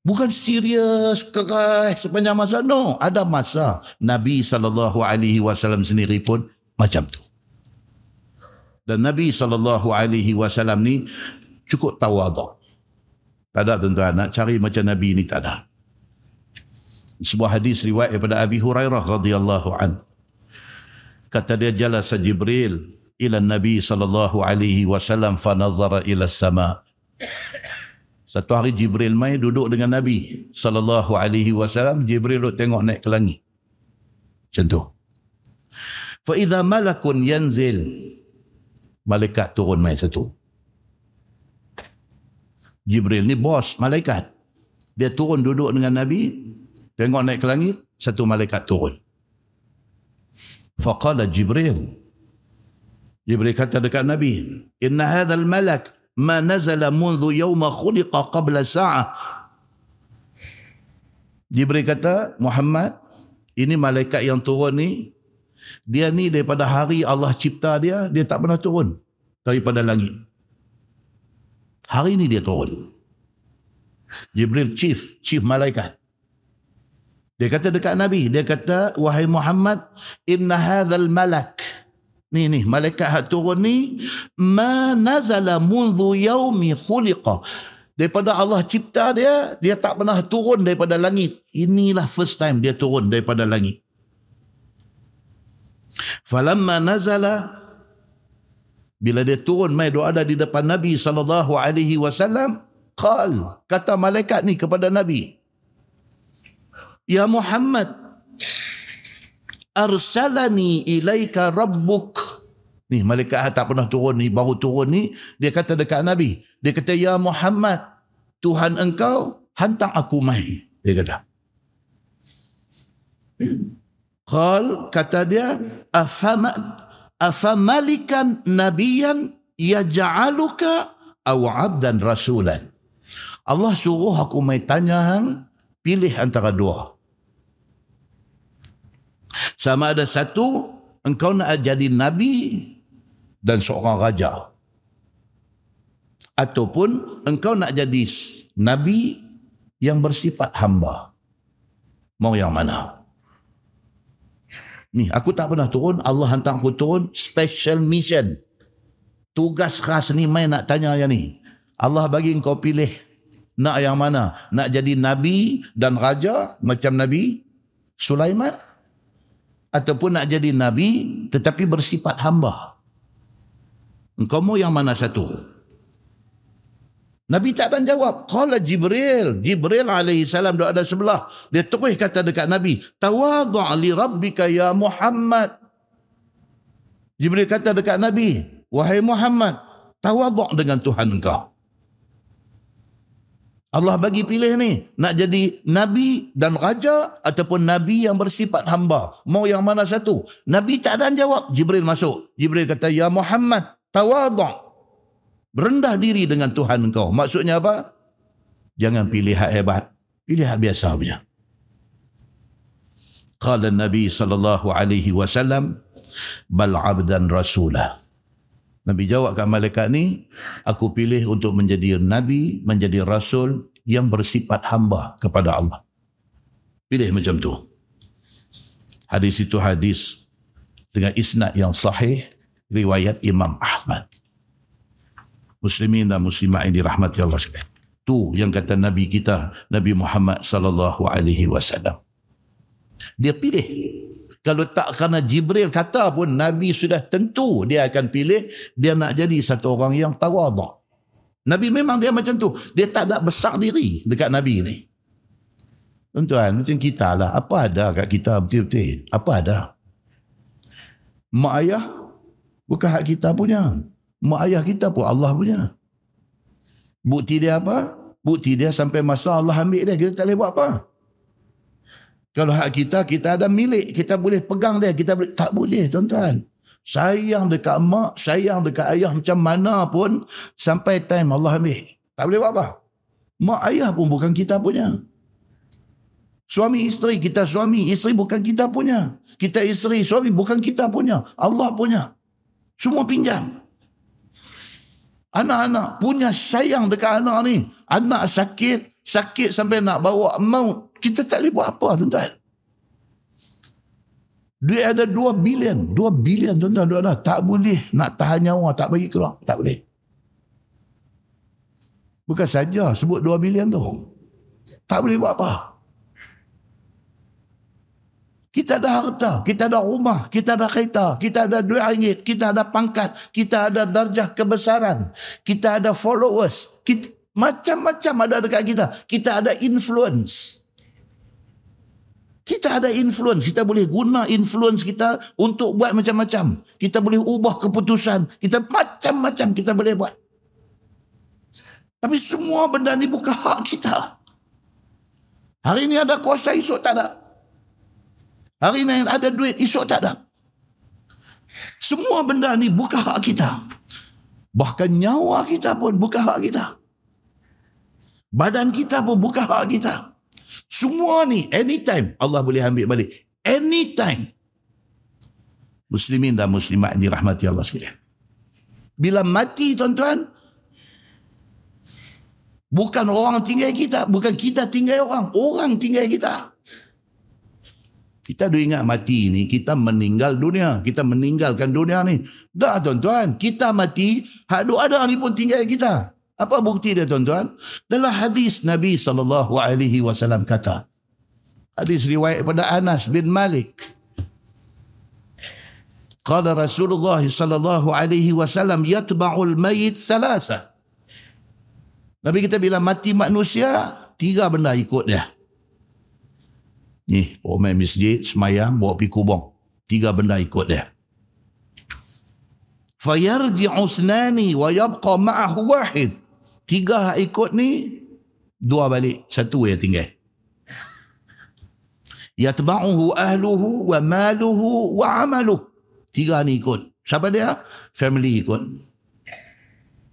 Bukan serius keras sepanjang masa. No, ada masa Nabi saw sendiri pun macam tu. Dan Nabi saw ni cukup tawaduk. Tak ada tuan-tuan nak cari macam Nabi ni tak ada. Sebuah hadis riwayat daripada Abi Hurairah radhiyallahu an. Kata dia jalasa Jibril ila Nabi sallallahu alaihi wasallam fa nazara ila sama. Satu hari Jibril mai duduk dengan Nabi sallallahu alaihi wasallam, Jibril tengok naik ke langit. Macam tu. Fa idza malakun yanzil malaikat turun mai satu. Jibril ni bos malaikat. Dia turun duduk dengan Nabi, tengok naik ke langit, satu malaikat turun. Faqala Jibril. Jibril kata dekat Nabi, "Inna hadzal malak Ma naza'la منذ يوم خلق qabla sa'ah. Jibril kata Muhammad ini malaikat yang turun ni dia ni daripada hari Allah cipta dia dia tak pernah turun daripada langit. Hari ni dia turun. Jibril chief chief malaikat. Dia kata dekat Nabi dia kata wahai Muhammad inna hadhal malak Ni ni, malaikat hak turun ni, ma nazala munzu yaumi khuliqa. Daripada Allah cipta dia, dia tak pernah turun daripada langit. Inilah first time dia turun daripada langit. Falamma nazala bila dia turun mai doa ada di depan Nabi sallallahu alaihi wasallam qal kata malaikat ni kepada Nabi Ya Muhammad arsalani ilaika rabbuk ni malaikat tak pernah turun ni baru turun ni dia kata dekat Nabi dia kata ya Muhammad Tuhan engkau hantar aku mai dia kata Qal kata dia afama afamalikan nabiyan yaj'aluka aw 'abdan rasulan. Allah suruh aku mai tanya hang pilih antara dua. Sama ada satu engkau nak jadi nabi dan seorang raja. Ataupun engkau nak jadi nabi yang bersifat hamba. Mau yang mana? Ni, aku tak pernah turun. Allah hantar aku turun. Special mission. Tugas khas ni main nak tanya yang ni. Allah bagi kau pilih. Nak yang mana? Nak jadi Nabi dan Raja macam Nabi Sulaiman? Ataupun nak jadi Nabi tetapi bersifat hamba? Engkau mau yang mana satu? Nabi tak dan jawab. Qala Jibril. Jibril alaihi salam doa ada sebelah. Dia terus kata dekat Nabi, "Tawadhu' li rabbika ya Muhammad." Jibril kata dekat Nabi, "Wahai Muhammad, tawadhu' dengan Tuhan engkau." Allah bagi pilih ni, nak jadi nabi dan raja ataupun nabi yang bersifat hamba. Mau yang mana satu? Nabi tak ada jawab. Jibril masuk. Jibril kata, "Ya Muhammad, tawadhu' Berendah diri dengan Tuhan kau. Maksudnya apa? Jangan pilih hak hebat. Pilih hak biasa punya. Qala Nabi sallallahu alaihi wasallam bal abdan rasulah. Nabi jawab kat malaikat ni, aku pilih untuk menjadi nabi, menjadi rasul yang bersifat hamba kepada Allah. Pilih macam tu. Hadis itu hadis dengan isnad yang sahih riwayat Imam Ahmad muslimin dan muslimat yang dirahmati Allah sekalian. Tu yang kata Nabi kita, Nabi Muhammad sallallahu alaihi wasallam. Dia pilih. Kalau tak kerana Jibril kata pun Nabi sudah tentu dia akan pilih dia nak jadi satu orang yang tawaduk. Nabi memang dia macam tu. Dia tak ada besar diri dekat Nabi ni. Tuan-tuan, macam kita lah. Apa ada kat kita betul-betul? Apa ada? Mak ayah bukan hak kita punya mak ayah kita pun Allah punya. Bukti dia apa? Bukti dia sampai masa Allah ambil dia, kita tak boleh buat apa. Kalau hak kita, kita ada milik, kita boleh pegang dia, kita boleh, tak boleh tuan-tuan. Sayang dekat mak, sayang dekat ayah macam mana pun, sampai time Allah ambil. Tak boleh buat apa. Mak ayah pun bukan kita punya. Suami isteri, kita suami, isteri bukan kita punya. Kita isteri, suami bukan kita punya. Allah punya. Semua pinjam. Anak-anak punya sayang dekat anak ni. Anak sakit, sakit sampai nak bawa maut. Kita tak boleh buat apa tuan-tuan. Dia ada 2 bilion. 2 bilion tuan-tuan. Tak boleh nak tahan nyawa. Tak bagi keluar. Tak boleh. Bukan saja sebut 2 bilion tu. Tak boleh buat apa. Kita ada harta, kita ada rumah, kita ada kereta, kita ada duit ringgit, kita ada pangkat, kita ada darjah kebesaran, kita ada followers, kita, macam-macam ada dekat kita. Kita ada influence. Kita ada influence. Kita boleh guna influence kita untuk buat macam-macam. Kita boleh ubah keputusan. Kita macam-macam kita boleh buat. Tapi semua benda ni bukan hak kita. Hari ni ada kuasa, esok tak ada. Hari ni ada duit, esok tak ada. Semua benda ni bukan hak kita. Bahkan nyawa kita pun bukan hak kita. Badan kita pun bukan hak kita. Semua ni anytime Allah boleh ambil balik. Anytime. Muslimin dan muslimat ini rahmati Allah sekalian. Bila mati tuan-tuan, bukan orang tinggal kita, bukan kita tinggal orang, orang tinggal kita. Kita dah ingat mati ni, kita meninggal dunia. Kita meninggalkan dunia ni. Dah tuan-tuan, kita mati, hak ada ni pun tinggal kita. Apa bukti dia tuan-tuan? Dalam hadis Nabi sallallahu alaihi wasallam kata. Hadis riwayat pada Anas bin Malik. Qala Rasulullah sallallahu alaihi wasallam yatba'ul mayit salasa. Nabi kita bila mati manusia, tiga benda ikut dia. Ni, orang masjid, semayang, bawa pergi kubung. Tiga benda ikut dia. Fayarji'u snani wa yabqa ma'ahu wahid. Tiga ikut ni, dua balik. Satu yang tinggal. Yatba'uhu ahluhu wa maluhu wa amaluh. Tiga ni ikut. Siapa dia? Family ikut.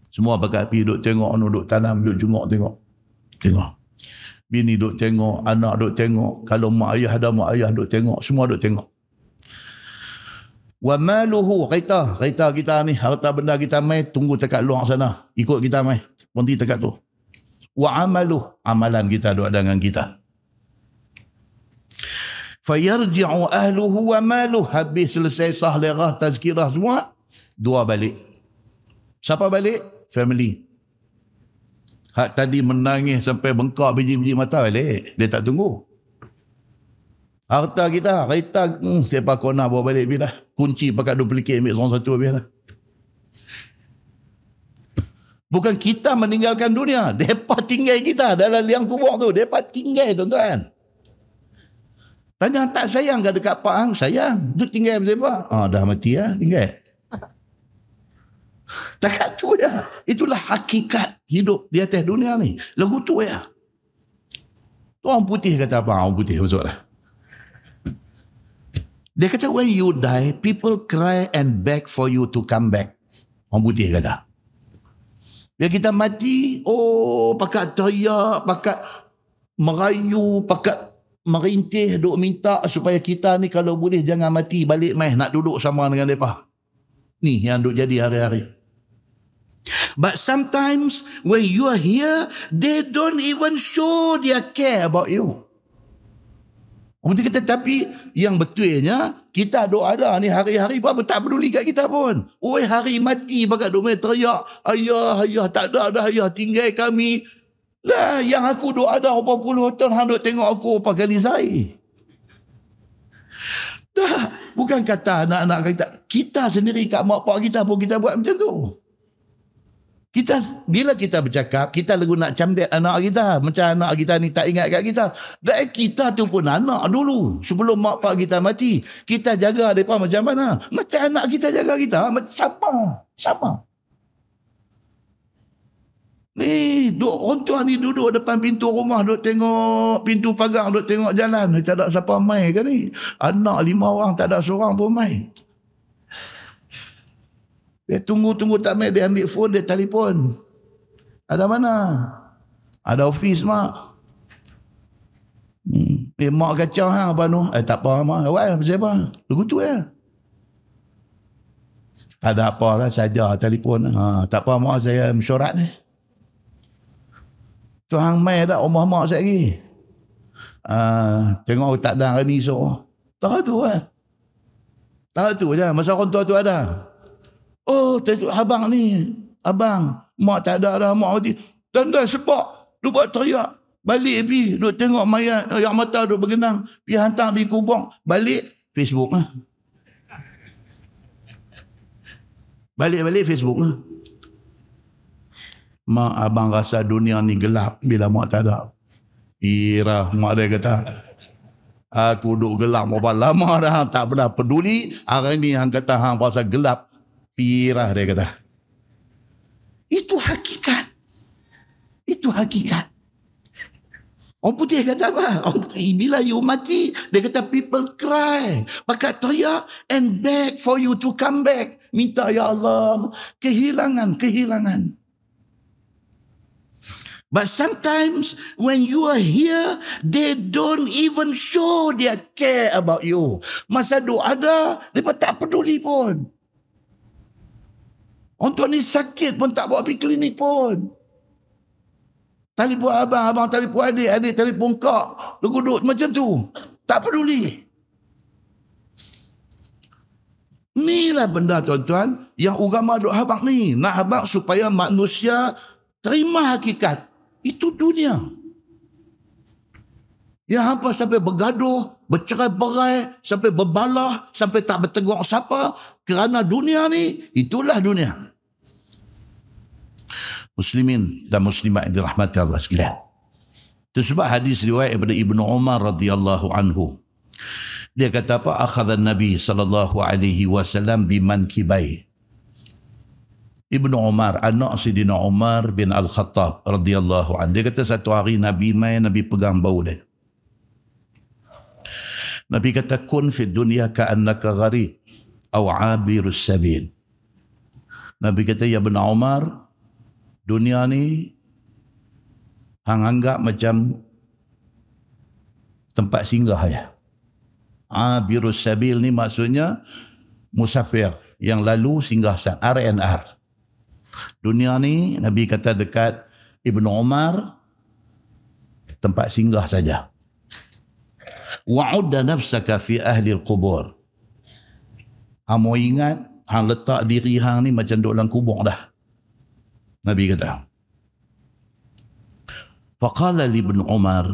Semua pakai api duduk tengok, duduk tanam, duduk jungok tengok. Tengok. Bini duduk tengok, anak duduk tengok. Kalau mak ayah ada mak ayah duduk tengok. Semua duduk tengok. Wa maluhu kereta. Kereta kita ni, harta benda kita mai, tunggu dekat luar sana. Ikut kita mai berhenti dekat tu. Wa amaluh, amalan kita doa dengan kita. Fayarji'u ahluhu wa maluh. Habis selesai sah lerah, tazkirah semua, dua balik. Siapa balik? Family. Hak tadi menangis sampai bengkak biji-biji mata balik. Dia tak tunggu. Harta kita, kereta, hmm, siapa kona bawa balik bila. Kunci pakai duplicate ambil seorang satu biar. Bukan kita meninggalkan dunia. Mereka tinggal kita dalam liang kubur tu. Mereka tinggal tuan-tuan. Tanya tak sayang ke dekat Pak Ang? Sayang. Tu tinggal siapa? Ah, dah mati ya, tinggal. Tak tu ya. Itulah hakikat hidup di atas dunia ni. Lagu tu ya. Tu orang putih kata apa? Orang putih masuk lah. Dia kata when you die, people cry and beg for you to come back. Orang putih kata. Bila kita mati, oh pakat teriak, pakat merayu, pakat merintih, duk minta supaya kita ni kalau boleh jangan mati balik mai nak duduk sama dengan mereka. Ni yang duk jadi hari-hari. But sometimes when you are here, they don't even show their care about you. Kemudian kita tapi yang betulnya kita doa ada ni hari-hari pun tak peduli kat kita pun. Oi hari mati bagai duk teriak, ayah ayah tak ada dah ayah tinggal kami. Lah yang aku doa ada berapa puluh tahun hang duk tengok aku apa kali saya. Dah bukan kata anak-anak kita kita sendiri kat mak pak kita pun kita buat macam tu. Kita bila kita bercakap, kita lagu nak camdet anak kita. Macam anak kita ni tak ingat kat kita. Dan kita tu pun anak dulu. Sebelum mak pak kita mati. Kita jaga mereka macam mana? Macam anak kita jaga kita. Siapa? Siapa? Ni, duk, orang tua ni duduk depan pintu rumah, duk tengok pintu pagar, duk tengok jalan. Tak ada siapa main ke ni? Anak lima orang, tak ada seorang pun main. Dia tunggu-tunggu tak main, dia ambil phone, dia telefon. Ada mana? Ada office mak. Hmm. Eh, mak kacau ha, apa tu? Eh, tak apa mak. Awak siapa? Lagu tu ya. Ada apa lah saja telefon. Ha, tak apa mak saya mesyuarat ni. Tu hang mai ada rumah mak saya lagi. Uh, tengok tak ada hari ni so. Tak tu lah. Tak tu je. Masa orang tua tu ada. Oh, abang ni. Abang. Mak tak ada dah. Mak mati. Dan dah sebab. Dia buat teriak. Balik pergi. Duk tengok mayat. Yang mata duk bergenang. Pergi hantar di kubur. Balik. Facebook lah. Balik-balik Facebook lah. Mak abang rasa dunia ni gelap bila mak tak ada. Ira mak dia kata. Aku duduk gelap berapa lama dah tak pernah peduli. Hari ni hang kata hang pasal gelap. Pirah dia kata. Itu hakikat. Itu hakikat. Orang putih kata apa? Orang putih, bila you mati, dia kata people cry. Pakai teriak and beg for you to come back. Minta ya Allah. Kehilangan, kehilangan. But sometimes when you are here, they don't even show their care about you. Masa duk ada, mereka tak peduli pun. Orang ni sakit pun tak bawa pergi klinik pun. Telefon abang, abang telefon adik, adik telefon kak. Lu duduk macam tu. Tak peduli. Inilah benda tuan-tuan yang agama duk habak ni. Nak habak supaya manusia terima hakikat. Itu dunia. Yang hampa sampai bergaduh, bercerai-berai, sampai berbalah, sampai tak bertegur siapa. Kerana dunia ni, itulah dunia. Muslimin dan muslimat yang dirahmati Allah sekalian. Itu sebab hadis riwayat daripada Ibnu Umar radhiyallahu anhu. Dia kata apa? Akhadha Nabi sallallahu alaihi wasallam biman kibai. Ibnu Umar, anak Sidina Umar bin Al-Khattab radhiyallahu anhu. Dia kata satu hari Nabi main, Nabi pegang bau dia. Nabi kata kun fi dunya ka annaka gharib aw abirus sabil. Nabi kata ya bin Umar, dunia ni hang anggap macam tempat singgah ya. Abirus sabil ni maksudnya musafir yang lalu singgah san RNR. Dunia ni Nabi kata dekat Ibnu Umar tempat singgah saja. Wa'udda nafsaka fi ahli al-qubur. Amo ingat hang letak diri hang ni macam duduk dalam kubur dah. Nabi kata. Faqala li Ibn Umar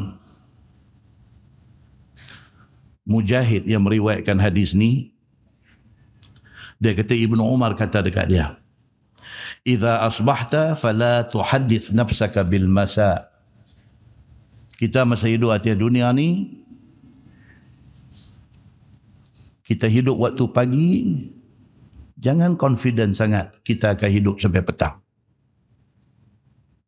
Mujahid yang meriwayatkan hadis ni dia kata Ibnu Umar kata dekat dia Iza asbahta fala tuhaddith nafsaka bil masa. Kita masa hidup atas dunia ni kita hidup waktu pagi jangan confident sangat kita akan hidup sampai petang.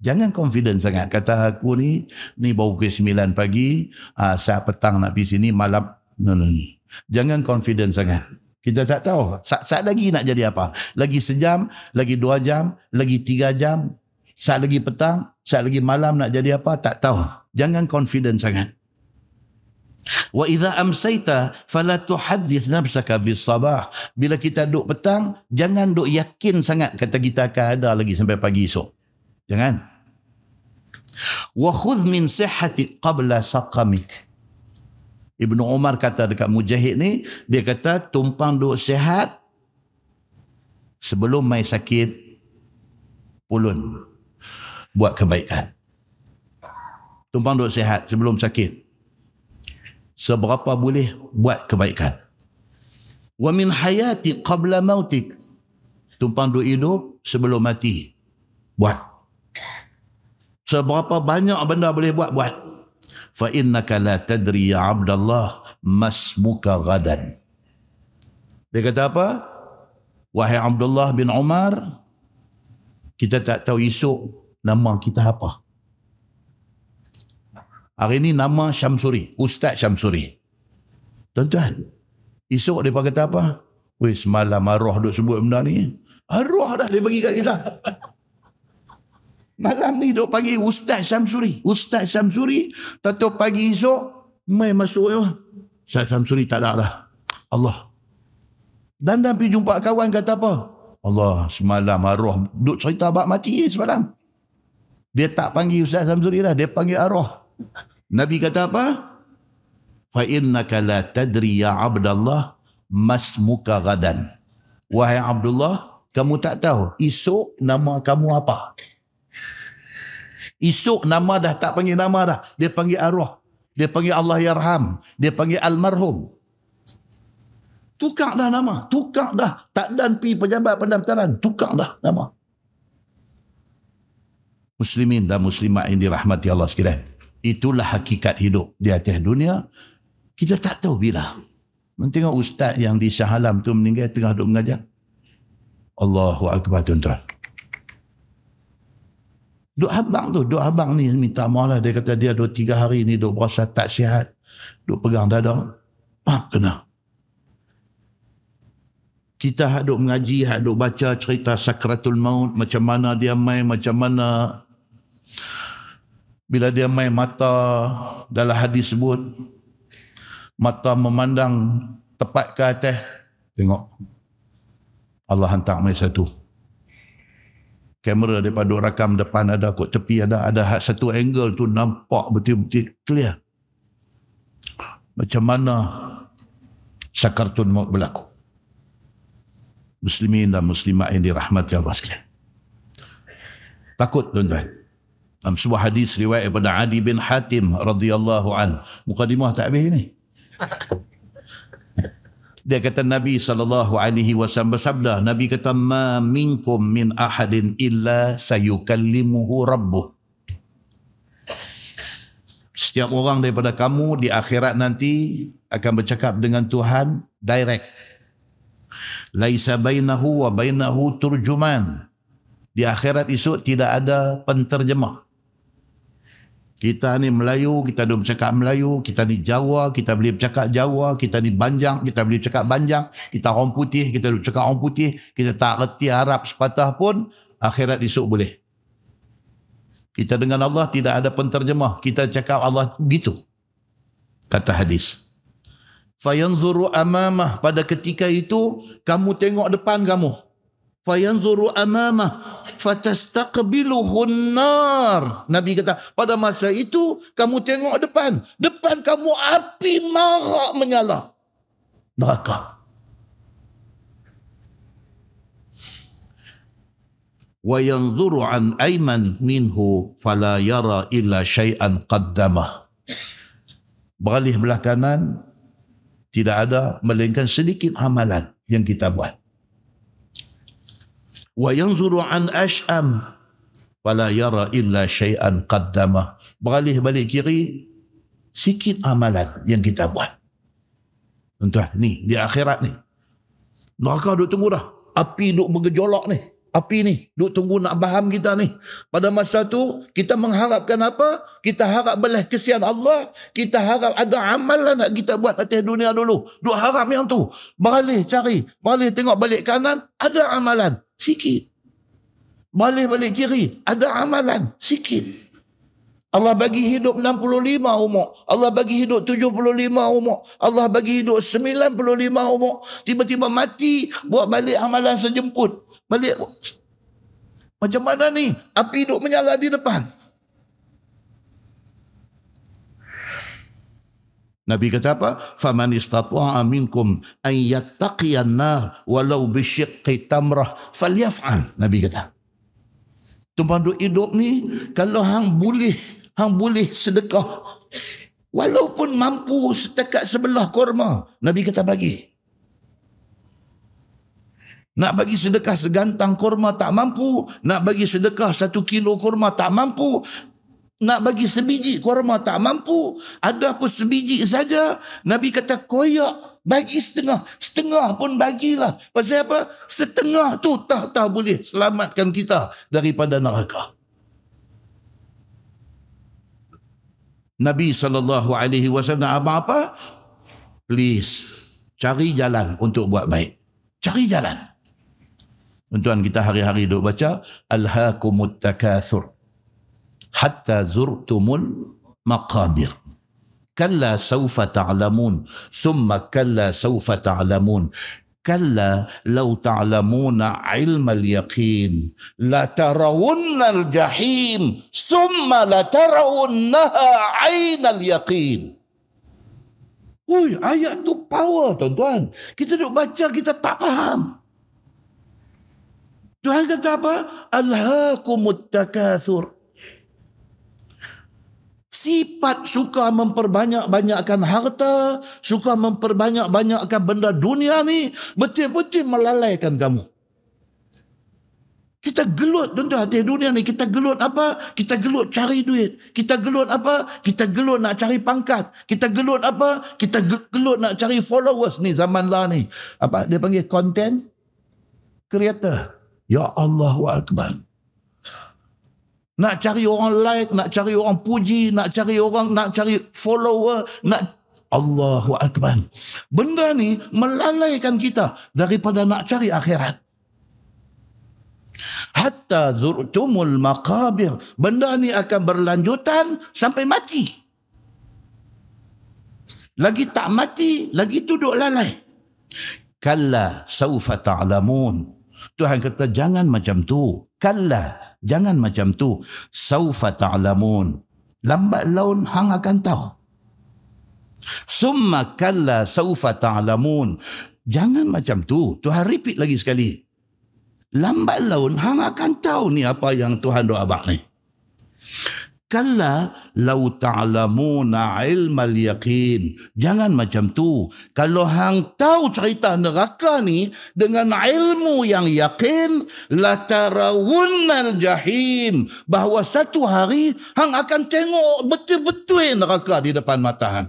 Jangan confident sangat. Kata aku ni, ni baru ke 9 pagi, uh, saat petang nak pergi sini, malam. No, no, no. Jangan confident sangat. Kita tak tahu. Saat, lagi nak jadi apa? Lagi sejam, lagi dua jam, lagi tiga jam. Saat lagi petang, saat lagi malam nak jadi apa? Tak tahu. Jangan confident sangat. Wa idza amsayta fala tuhaddith nafsaka bis sabah. Bila kita duduk petang, jangan duk yakin sangat kata kita akan ada lagi sampai pagi esok. Jangan. Wa khudh min sihhati qabla saqamik. Ibnu Umar kata dekat Mujahid ni, dia kata tumpang duk sehat sebelum mai sakit pulun buat kebaikan. Tumpang duk sehat sebelum sakit. Seberapa boleh buat kebaikan. Wa min hayati qabla mautik. Tumpang duk hidup sebelum mati. Buat. Seberapa banyak benda boleh buat, buat fa innaka la tadri ya abdallah masmuka gadan dia kata apa wahai abdullah bin umar kita tak tahu esok nama kita apa hari ini nama syamsuri ustaz syamsuri tuan-tuan esok dia kata apa weh semalam arwah duk sebut benda ni arwah dah dia bagi kat kita Malam ni duk panggil Ustaz Samsuri. Ustaz Samsuri. Tentu pagi esok. Mai masuk ya. Ustaz Samsuri tak ada dah. Allah. Dan dan pergi jumpa kawan kata apa? Allah semalam arwah. Duk cerita bak mati eh, semalam. Dia tak panggil Ustaz Samsuri lah. Dia panggil arwah. Nabi kata apa? Fa innaka la tadri ya Abdullah masmuka gadan. Wahai Abdullah, kamu tak tahu esok nama kamu apa? Esok nama dah tak panggil nama dah. Dia panggil arwah. Dia panggil Allah Yarham. Dia panggil Almarhum. Tukar dah nama. Tukar dah. Tak dan pi pejabat pendaftaran. Tukar dah nama. Muslimin dan muslimat yang dirahmati Allah sekalian. Itulah hakikat hidup di atas dunia. Kita tak tahu bila. Tengok ustaz yang di Shah Alam tu meninggal tengah duduk mengajar. Allahu Akbar tuan-tuan. Duk abang tu, duk abang ni minta maaf lah. Dia kata dia dua tiga hari ni duk berasa tak sihat. Duk pegang dada. Pap kena. Kita duk mengaji, duk baca cerita sakratul maut. Macam mana dia main, macam mana. Bila dia main mata dalam hadis sebut. Mata memandang tepat ke atas. Tengok. Allah hantar main satu kamera daripada rakam depan ada kot tepi ada ada satu angle tu nampak betul-betul clear macam mana sakartun maut berlaku muslimin dan muslimat yang dirahmati Allah sekalian takut tuan-tuan dalam sebuah hadis riwayat daripada Adi bin Hatim radhiyallahu an mukadimah tak habis ni dia kata Nabi sallallahu alaihi wasallam bersabda, Nabi kata ma minkum min ahadin illa sayukallimuhu rabbuh. Setiap orang daripada kamu di akhirat nanti akan bercakap dengan Tuhan direct. Laisa bainahu wa bainahu turjuman. Di akhirat esok tidak ada penterjemah. Kita ni Melayu, kita ada bercakap Melayu, kita ni Jawa, kita boleh bercakap Jawa, kita ni Banjang, kita boleh bercakap Banjang, kita orang putih, kita boleh bercakap orang putih, kita tak reti Arab sepatah pun, akhirat esok boleh. Kita dengan Allah tidak ada penterjemah, kita cakap Allah begitu. Kata hadis. Fayanzuru amamah pada ketika itu kamu tengok depan kamu fayanzuru amamah fatastaqbiluhu nar nabi kata pada masa itu kamu tengok depan. Depan kamu api marak menyala. Neraka. wa yanzuru an ayman minhu fala yara illa syai'an qaddamah beralih belah kanan tidak ada melainkan sedikit amalan yang kita buat wa yanzuru an ash'am wala yara illa syai'an qaddama. Beralih balik kiri sikit amalan yang kita buat. Tuan ni di akhirat ni. Neraka duk tunggu dah. Api duk bergejolak ni. Api ni duk tunggu nak faham kita ni. Pada masa tu kita mengharapkan apa? Kita harap belah kesian Allah. Kita harap ada amalan nak kita buat atas dunia dulu. Duk harap yang tu. Beralih cari. Beralih tengok balik kanan ada amalan Sikit. Balik-balik kiri. Ada amalan. Sikit. Allah bagi hidup 65 umur. Allah bagi hidup 75 umur. Allah bagi hidup 95 umur. Tiba-tiba mati. Buat balik amalan sejemput. Balik. Macam mana ni? Api hidup menyala di depan. Nabi kata apa? Faman istata'a minkum an yattaqiyan nar walau bisyiqqi tamrah falyaf'al. Nabi kata. Tumpang duk hidup ni kalau hang boleh hang boleh sedekah walaupun mampu setakat sebelah korma. Nabi kata bagi. Nak bagi sedekah segantang korma tak mampu. Nak bagi sedekah satu kilo korma tak mampu nak bagi sebiji kurma tak mampu. Ada pun sebiji saja. Nabi kata koyak bagi setengah. Setengah pun bagilah. Pasal apa? Setengah tu tak tak boleh selamatkan kita daripada neraka. Nabi sallallahu alaihi wasallam apa apa please cari jalan untuk buat baik. Cari jalan. Tuan kita hari-hari duk baca alhaakumut takatsur hatta zurtumul maqabir kalla sawfa ta'lamun thumma kalla sawfa ta'lamun kalla law ta'lamuna ilma al-yaqin la tarawunna al-jahim thumma la tarawunnaha 'ayna al-yaqin Ui, ayat tu power tuan-tuan. Kita duk baca, kita tak faham. Tuhan kata apa? Alhaakumut takathur sifat suka memperbanyak-banyakkan harta, suka memperbanyak-banyakkan benda dunia ni betul-betul melalaikan kamu. Kita gelut tuan hati dunia ni. Kita gelut apa? Kita gelut cari duit. Kita gelut apa? Kita gelut nak cari pangkat. Kita gelut apa? Kita gelut nak cari followers ni zaman lah ni. Apa? Dia panggil content creator. Ya Allah wa akbar. Nak cari orang like, nak cari orang puji, nak cari orang, nak cari follower, nak Allahu Akbar. Benda ni melalaikan kita daripada nak cari akhirat hatta zurtumul maqabir. Benda ni akan berlanjutan sampai mati. Lagi tak mati, lagi duduk lalai. Kalla saufa ta'lamun. Tuhan kata jangan macam tu. Kalla, jangan macam tu. Saufa ta'lamun. Lambat laun hang akan tahu. Summa kalla saufa ta'lamun. Jangan macam tu. Tuhan repeat lagi sekali lambat laun hang akan tahu ni apa yang Tuhan doa abang ni. Kalla lau ta'lamuna ilmal yaqin. Jangan macam tu. Kalau hang tahu cerita neraka ni dengan ilmu yang yakin la tarawunnal jahim bahawa satu hari hang akan tengok betul-betul neraka di depan mata hang.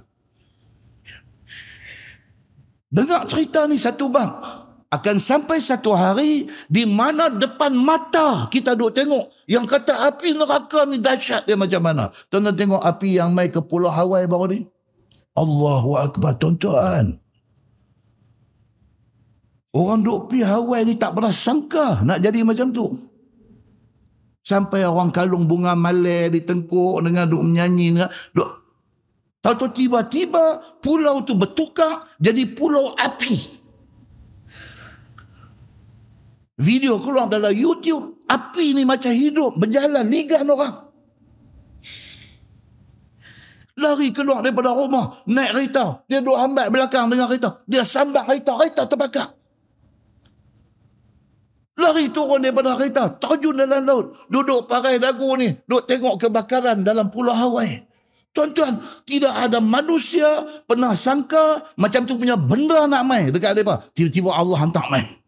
Dengar cerita ni satu bang akan sampai satu hari di mana depan mata kita duk tengok yang kata api neraka ni dahsyat dia macam mana. Tuan-tuan tengok api yang mai ke Pulau Hawaii baru ni. Allahu Akbar tuan-tuan. Orang duk pi Hawaii ni tak pernah sangka nak jadi macam tu. Sampai orang kalung bunga malai di tengkuk dengan duk menyanyi. Tahu-tahu tiba-tiba pulau tu bertukar jadi pulau api. Video keluar dalam YouTube. Api ni macam hidup. Berjalan. Ligan orang. Lari keluar daripada rumah. Naik kereta. Dia duduk hambat belakang dengan kereta. Dia sambat kereta. Kereta terbakar. Lari turun daripada kereta. Terjun dalam laut. Duduk pakai dagu ni. Duduk tengok kebakaran dalam pulau Hawaii. Tuan-tuan, tidak ada manusia pernah sangka macam tu punya benda nak main dekat mereka. Tiba-tiba Allah hantar main.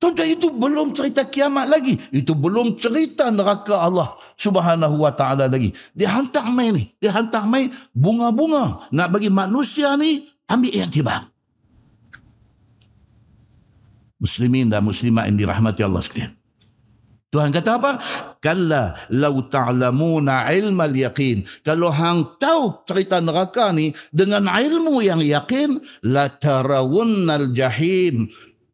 Tuan-tuan itu belum cerita kiamat lagi. Itu belum cerita neraka Allah subhanahu wa ta'ala lagi. Dia hantar main ni. Dia hantar main bunga-bunga. Nak bagi manusia ni ambil yang tiba. Muslimin dan muslimat yang dirahmati Allah sekalian. Tuhan kata apa? Kalla lau ta'lamuna ilmal yaqin. Kalau hang tahu cerita neraka ni dengan ilmu yang yakin, la tarawunnal jahim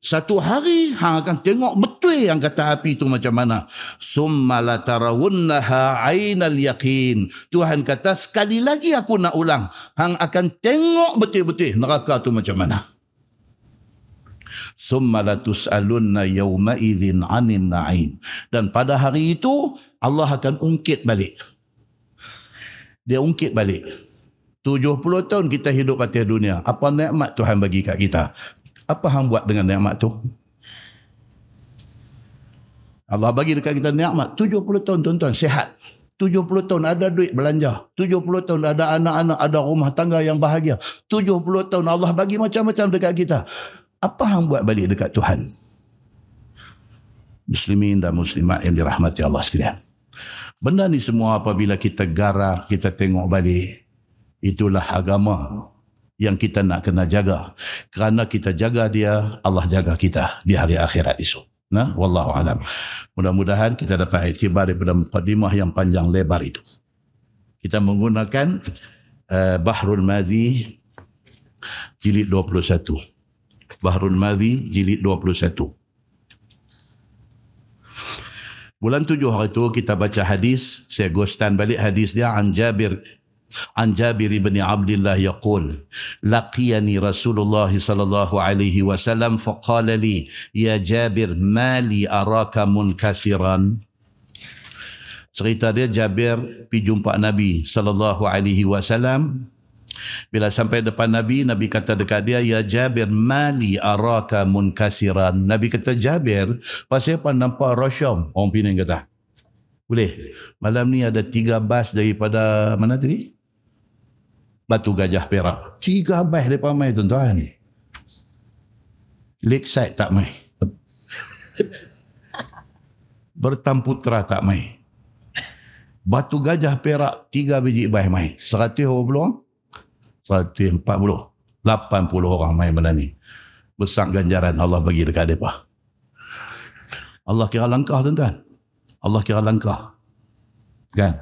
satu hari hang akan tengok betul yang kata api itu macam mana. Summa la tarawunnaha ainal yaqin. Tuhan kata sekali lagi aku nak ulang. Hang akan tengok betul-betul neraka tu macam mana. Summa la tus'alunna yawma idzin 'anin na'im. Dan pada hari itu Allah akan ungkit balik. Dia ungkit balik. 70 tahun kita hidup atas dunia. Apa nikmat Tuhan bagi kat kita? Apa hang buat dengan nikmat tu? Allah bagi dekat kita nikmat 70 tahun tuan-tuan sihat. 70 tahun ada duit belanja. 70 tahun ada anak-anak, ada rumah tangga yang bahagia. 70 tahun Allah bagi macam-macam dekat kita. Apa hang buat balik dekat Tuhan? Muslimin dan muslimat yang dirahmati Allah sekalian. Benda ni semua apabila kita garah, kita tengok balik. Itulah agama yang kita nak kena jaga. Kerana kita jaga dia, Allah jaga kita di hari akhirat esok. Nah, wallahu alam. Mudah-mudahan kita dapat iktibar daripada mukadimah yang panjang lebar itu. Kita menggunakan uh, Bahrul Mazi jilid 21. Bahrul Mazi jilid 21. Bulan tujuh hari itu kita baca hadis. Saya ghostan balik hadis dia. An Jabir An Jabir bin Abdullah yaqul laqiyani Rasulullah sallallahu alaihi wasallam faqala li ya Jabir mali araka munkasiran cerita dia Jabir pergi jumpa Nabi sallallahu alaihi wasallam. Bila sampai depan Nabi Nabi kata dekat dia ya Jabir mali araka munkasiran? Nabi kata Jabir pasal apa nampak rasyam orang Pinang kata boleh. Malam ni ada tiga bas daripada mana tadi? Batu Gajah Perak. Tiga bas mereka main tuan-tuan. Lakeside tak main. Bertamputra tak mai. Batu gajah perak tiga biji baik mai. Seratus berapa puluh? Seratus empat puluh. Lapan puluh orang mai benda ni. Besar ganjaran Allah bagi dekat mereka. Allah kira langkah tuan-tuan. Allah kira langkah. Kan?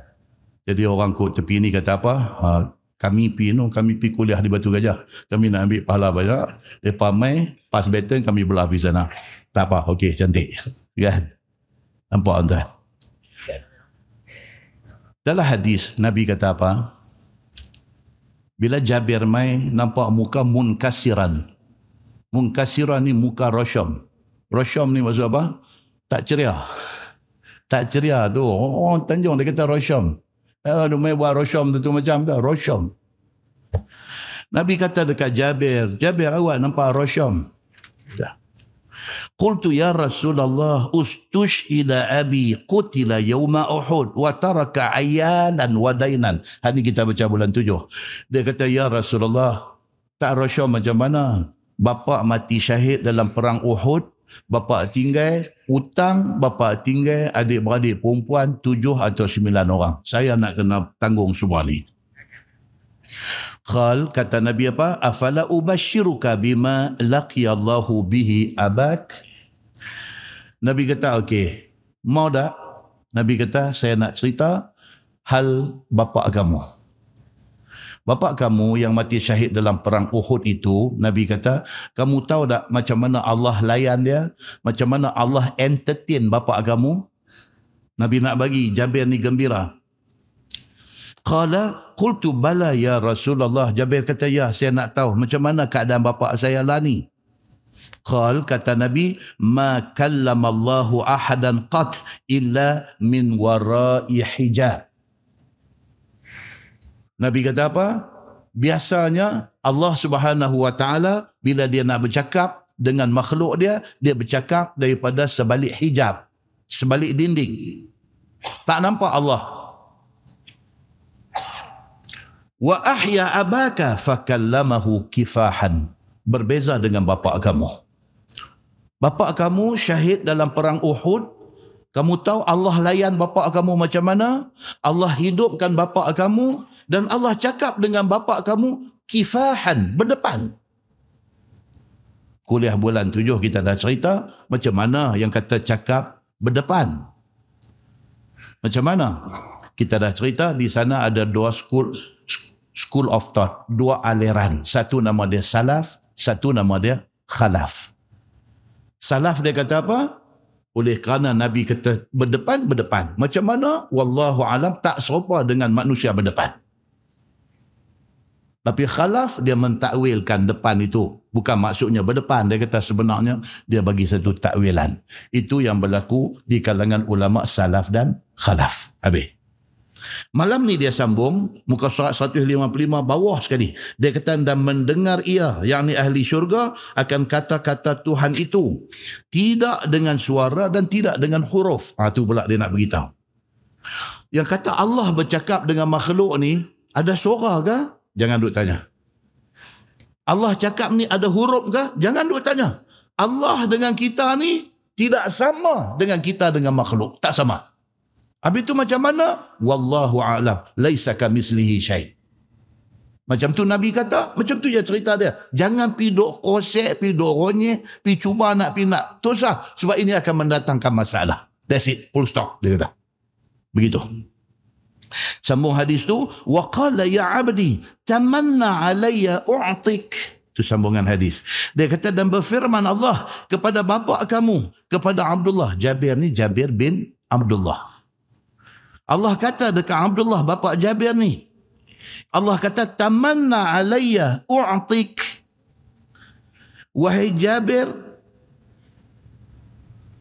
Jadi orang kot tepi ni kata apa? Ha, kami pi no, kami pi kuliah di Batu Gajah. Kami nak ambil pahala banyak. Lepas mai, pas baton kami belah pergi sana. Tak apa, okey, cantik. Kan? Nampak tuan-tuan? Dalam hadis Nabi kata apa? Bila Jabir mai nampak muka munkasiran. Munkasiran ni muka rosyam. Rosyam ni maksud apa? Tak ceria. Tak ceria tu. Oh, Tanjung dia kata rosyam. Eh, dia main buat rosyam tu, tu macam tu. Rosyam. Nabi kata dekat Jabir, Jabir awak nampak rosyam. Dah. Qultu ya Rasulullah ustushhida abi qutila yawma Uhud wa taraka ayalan wa dainan. Hari kita baca bulan tujuh. Dia kata ya Rasulullah tak rasyam macam mana? Bapa mati syahid dalam perang Uhud, bapa tinggal hutang, bapa tinggal adik-beradik perempuan tujuh atau sembilan orang. Saya nak kena tanggung semua ni. Qal kata Nabi apa? Afala ubashiruka bima laqiyallahu bihi abak? Nabi kata okey. Mau tak? Nabi kata saya nak cerita hal bapa kamu. Bapa kamu yang mati syahid dalam perang Uhud itu, Nabi kata, kamu tahu tak macam mana Allah layan dia? Macam mana Allah entertain bapa kamu? Nabi nak bagi Jabir ni gembira. Qala qultu bala ya Rasulullah. Jabir kata ya saya nak tahu macam mana keadaan bapa saya lah ni. Qal kata Nabi ma kallamallahu ahadan qat illa min wara'i hijab. Nabi kata apa? Biasanya Allah Subhanahu wa taala bila dia nak bercakap dengan makhluk dia, dia bercakap daripada sebalik hijab, sebalik dinding. Tak nampak Allah. Wa ahya abaka fakallamahu kifahan. Berbeza dengan bapa kamu. Bapa kamu syahid dalam perang Uhud. Kamu tahu Allah layan bapa kamu macam mana? Allah hidupkan bapa kamu dan Allah cakap dengan bapa kamu kifahan berdepan kuliah bulan tujuh kita dah cerita macam mana yang kata cakap berdepan macam mana kita dah cerita di sana ada dua school school of thought, dua aliran. Satu nama dia salaf, satu nama dia khalaf. Salaf dia kata apa? Oleh kerana Nabi kata berdepan, berdepan. Macam mana? Wallahu alam tak serupa dengan manusia berdepan. Tapi khalaf dia mentakwilkan depan itu. Bukan maksudnya berdepan. Dia kata sebenarnya dia bagi satu takwilan. Itu yang berlaku di kalangan ulama salaf dan khalaf. Habis. Malam ni dia sambung muka surat 155 bawah sekali. Dia kata dan mendengar ia yakni ahli syurga akan kata-kata Tuhan itu tidak dengan suara dan tidak dengan huruf. Ah tu pula dia nak beritahu. Yang kata Allah bercakap dengan makhluk ni ada suara ke? Jangan duk tanya. Allah cakap ni ada huruf ke? Jangan duk tanya. Allah dengan kita ni tidak sama dengan kita dengan makhluk. Tak sama. Habis itu macam mana? Wallahu a'lam. Laisa kamislihi syait. Macam tu Nabi kata, macam tu je cerita dia. Jangan pi duk kosek, pi duk ronyeh, pi cuba nak pi nak. Tu sah. Sebab ini akan mendatangkan masalah. That's it. Full stop. Dia kata. Begitu. Sambung hadis tu. Wa qala ya abdi, tamanna alaya u'tik. Itu sambungan hadis. Dia kata dan berfirman Allah kepada bapa kamu, kepada Abdullah. Jabir ni Jabir bin Abdullah. Allah kata dekat Abdullah bapa Jabir ni. Allah kata tamanna alayya u'tik. Wahai Jabir,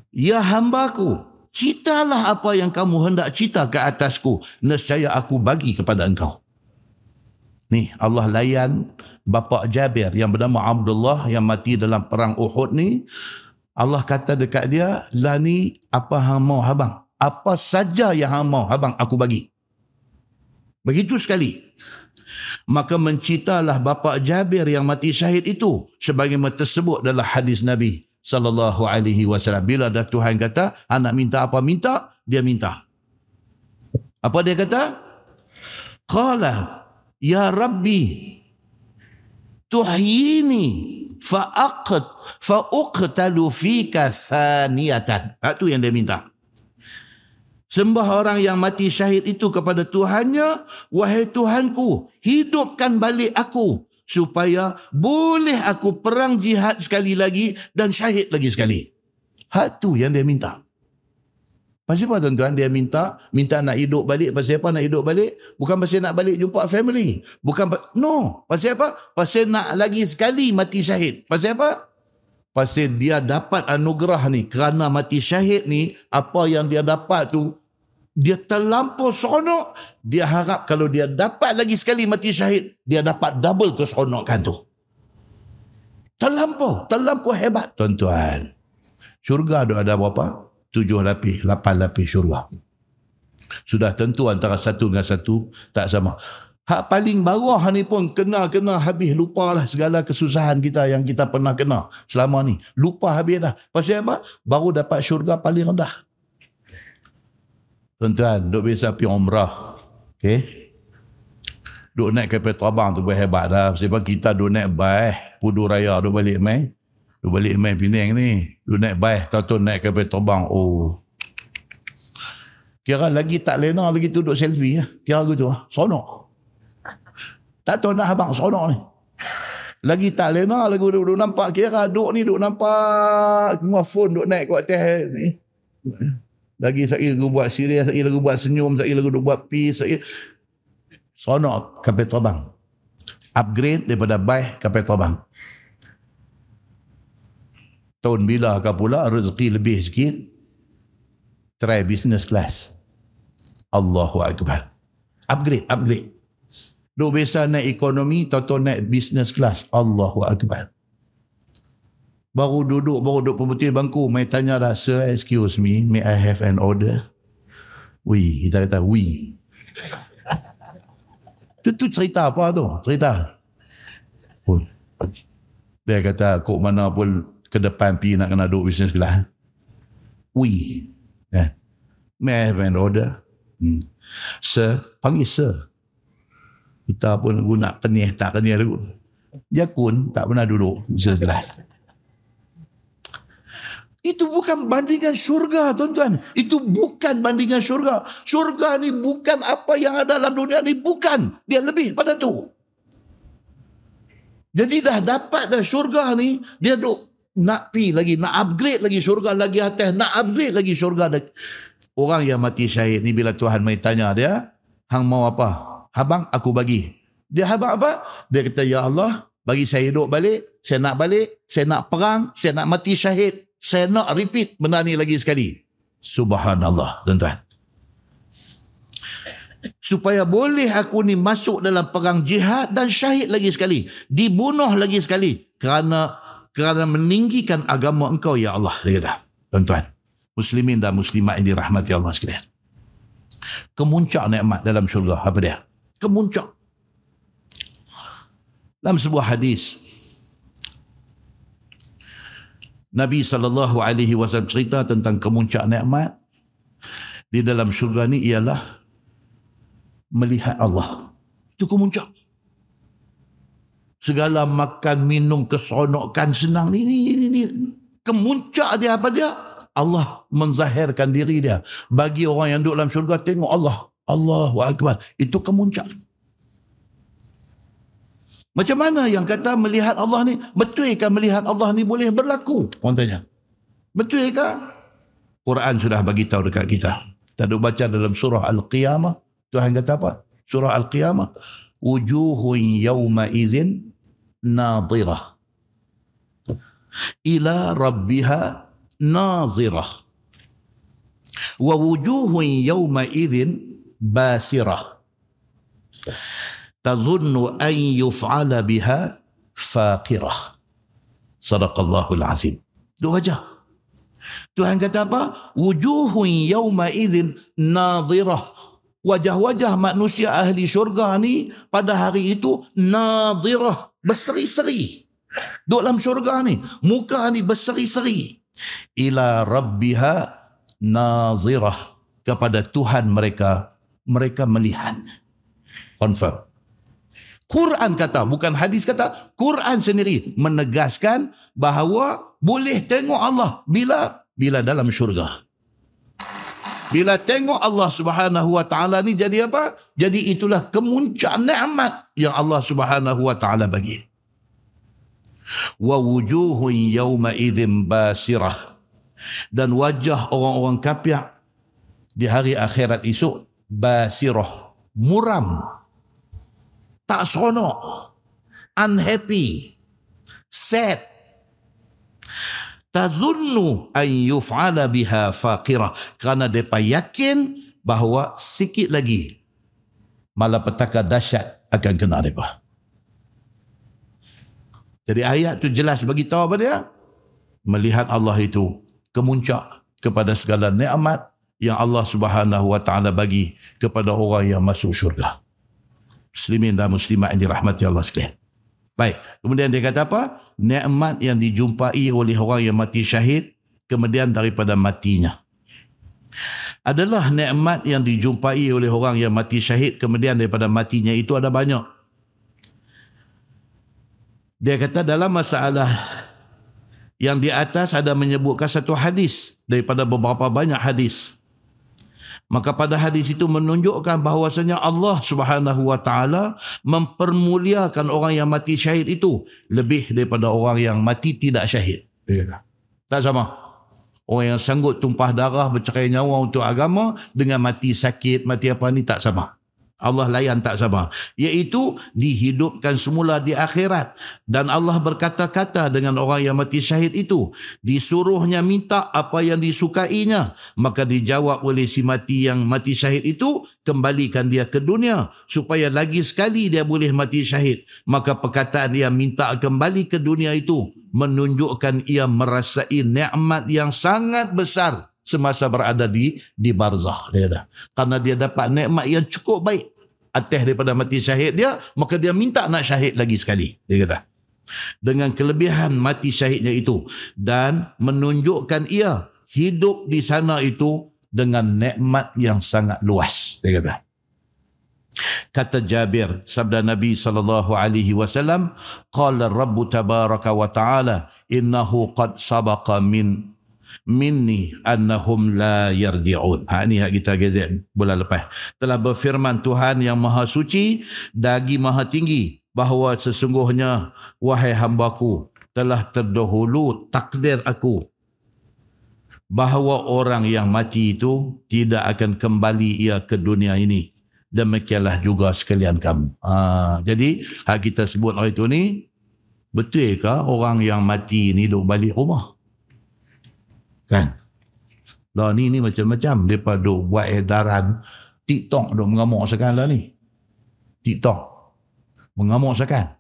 ya hambaku, citalah apa yang kamu hendak cita ke atasku, nescaya aku bagi kepada engkau. Ni Allah layan bapa Jabir yang bernama Abdullah yang mati dalam perang Uhud ni. Allah kata dekat dia, lah ni apa hang mau habang? apa saja yang hang mau abang aku bagi. Begitu sekali. Maka mencitalah bapa Jabir yang mati syahid itu sebagaimana tersebut dalam hadis Nabi. Sallallahu alaihi wasallam. Bila dah Tuhan kata, anak minta apa minta, dia minta. Apa dia kata? Qala ya Rabbi tuhyini fa'aqt fa'uqtalu fika thaniyatan. Itu yang dia minta. Sembah orang yang mati syahid itu kepada Tuhannya, wahai Tuhanku, hidupkan balik aku supaya boleh aku perang jihad sekali lagi dan syahid lagi sekali. Hak tu yang dia minta. Pasal apa tuan-tuan? Dia minta minta nak hidup balik. Pasal apa nak hidup balik? Bukan pasal nak balik jumpa family. Bukan no. Pasal apa? Pasal nak lagi sekali mati syahid. Pasal apa? Pasal dia dapat anugerah ni. Kerana mati syahid ni apa yang dia dapat tu dia terlampau seronok dia harap kalau dia dapat lagi sekali mati syahid dia dapat double keseronokan tu terlampau terlampau hebat tuan-tuan syurga ada berapa tujuh lapis, lapan lapis syurga. Sudah tentu antara satu dengan satu tak sama. Hak paling bawah ni pun kena-kena habis lupa lah segala kesusahan kita yang kita pernah kena selama ni. Lupa habis dah. Pasal apa? Baru dapat syurga paling rendah. Tuan-tuan, duk biasa pergi umrah. Okay? Duk naik kapal terbang tu berhebat dah. Sebab kita duk naik baik. Pudu raya duk balik main. Duk balik main Penang ni. Duk naik baik. Tahu-tahu naik kapal terbang. Oh. Kira lagi tak lena lagi tu duduk selfie. Ya. Kira gitu. Sonok. Tak tahu nak abang sonok ni. Lagi tak lena lagi duduk, duduk nampak. Kira duduk ni duduk nampak. Semua phone duduk naik kat atas ni. Lagi saya lagu buat serius, saya lagu buat senyum, saya lagu buat peace, saya sonok kapal terbang. Upgrade daripada baik kapal terbang tahun bila ke pula rezeki lebih sikit try business class Allahu Akbar upgrade upgrade Duk biasa naik ekonomi, tahu naik business class. Allahu Akbar. Baru duduk, baru duduk pemutih bangku. Mai tanya dah, sir, excuse me, may I have an order? We, kita kata we. Itu tu cerita apa tu? Cerita. Dia kata, kok mana pun ke depan pi nak kena duduk bisnes kelas. We. Eh. May I have an order? Hmm. Sir, panggil sir. Kita pun guna kenih tak dulu. Dia pun tak pernah duduk bisnes kelas. Itu bukan bandingan syurga, tuan-tuan. Itu bukan bandingan syurga. Syurga ni bukan apa yang ada dalam dunia ni. Bukan. Dia lebih pada tu. Jadi dah dapat dah syurga ni, dia duk nak pi lagi, nak upgrade lagi syurga lagi atas, nak upgrade lagi syurga. Orang yang mati syahid ni bila Tuhan mai tanya dia, hang mau apa? Habang aku bagi. Dia habang apa? Dia kata, Ya Allah, bagi saya hidup balik, saya nak balik, saya nak perang, saya nak mati syahid, saya nak repeat benda ni lagi sekali. Subhanallah, tuan-tuan. Supaya boleh aku ni masuk dalam perang jihad dan syahid lagi sekali. Dibunuh lagi sekali. Kerana kerana meninggikan agama engkau ya Allah dia kata tuan-tuan muslimin dan muslimat ini rahmati Allah sekalian kemuncak nikmat dalam syurga apa dia kemuncak dalam sebuah hadis Nabi sallallahu alaihi wasallam cerita tentang kemuncak nikmat di dalam syurga ni ialah melihat Allah. Itu kemuncak. Segala makan minum keseronokan senang ni ni ni, ni. kemuncak dia apa dia? Allah menzahirkan diri dia. Bagi orang yang duduk dalam syurga tengok Allah. Allahu akbar. Itu kemuncak macam mana yang kata melihat Allah ni? Betulkah melihat Allah ni boleh berlaku? Orang tanya. Betulkah? Quran sudah bagi tahu dekat kita. Kita baca dalam surah Al-Qiyamah. Tuhan kata apa? Surah Al-Qiyamah. Wujuhun yawma izin nadirah. Ila rabbiha nazirah. Wa wujuhun yawma izin basirah tazunnu an yuf'ala biha faqirah. Sadaqallahul azim. العظيم wajah. Tuhan kata apa? Wujuhun yawma izin nazirah. Wajah-wajah manusia ahli syurga ni pada hari itu nazirah. Berseri-seri. Duduk dalam syurga ni. Muka ni berseri-seri. Ila rabbiha nazirah. Kepada Tuhan mereka. Mereka melihat. Confirm. Quran kata, bukan hadis kata. Quran sendiri menegaskan bahawa boleh tengok Allah bila bila dalam syurga. Bila tengok Allah Subhanahu wa taala ni jadi apa? Jadi itulah kemuncak nikmat yang Allah Subhanahu wa taala bagi. Wa wujuhun yawma idzin basirah. Dan wajah orang-orang kafir di hari akhirat esok basirah, muram. Tak seronok. Unhappy. Sad. Tazunnu an yuf'ala biha faqira kerana depa yakin bahawa sikit lagi malapetaka dahsyat akan kena depa jadi ayat tu jelas bagi tahu apa dia? Melihat Allah itu kemuncak kepada segala nikmat yang Allah Subhanahu wa taala bagi kepada orang yang masuk syurga muslimin dan muslimat yang dirahmati Allah sekalian. Baik. Kemudian dia kata apa? Nikmat yang dijumpai oleh orang yang mati syahid kemudian daripada matinya. Adalah nikmat yang dijumpai oleh orang yang mati syahid kemudian daripada matinya itu ada banyak. Dia kata dalam masalah yang di atas ada menyebutkan satu hadis daripada beberapa banyak hadis Maka pada hadis itu menunjukkan bahawasanya Allah Subhanahu wa taala mempermuliakan orang yang mati syahid itu lebih daripada orang yang mati tidak syahid. Ya. Tak sama. Orang yang sanggup tumpah darah bercerai nyawa untuk agama dengan mati sakit, mati apa ni tak sama. Allah layan tak sama. Iaitu dihidupkan semula di akhirat. Dan Allah berkata-kata dengan orang yang mati syahid itu. Disuruhnya minta apa yang disukainya. Maka dijawab oleh si mati yang mati syahid itu. Kembalikan dia ke dunia. Supaya lagi sekali dia boleh mati syahid. Maka perkataan dia minta kembali ke dunia itu. Menunjukkan ia merasai nikmat yang sangat besar semasa berada di di barzah dia kata. Karena dia dapat nikmat yang cukup baik. Atas daripada mati syahid dia maka dia minta nak syahid lagi sekali dia kata. Dengan kelebihan mati syahidnya itu. Dan menunjukkan ia hidup di sana itu dengan nikmat yang sangat luas dia kata. Kata Jabir sabda Nabi sallallahu alaihi wasallam qala rabb tabaraka wa taala innahu qad sabaqa min minni annahum la yarji'un. Ha ni hak kita gazet bulan lepas. Telah berfirman Tuhan yang maha suci dagi maha tinggi bahawa sesungguhnya wahai hambaku telah terdahulu takdir aku bahawa orang yang mati itu tidak akan kembali ia ke dunia ini. Demikianlah juga sekalian kamu. Ha, jadi, hak kita sebut hari itu ni, betulkah orang yang mati ni duduk balik rumah? Kan? Lah ni ni macam-macam. Mereka duk buat edaran TikTok duk mengamuk sekarang lah ni. TikTok. Mengamuk sekarang.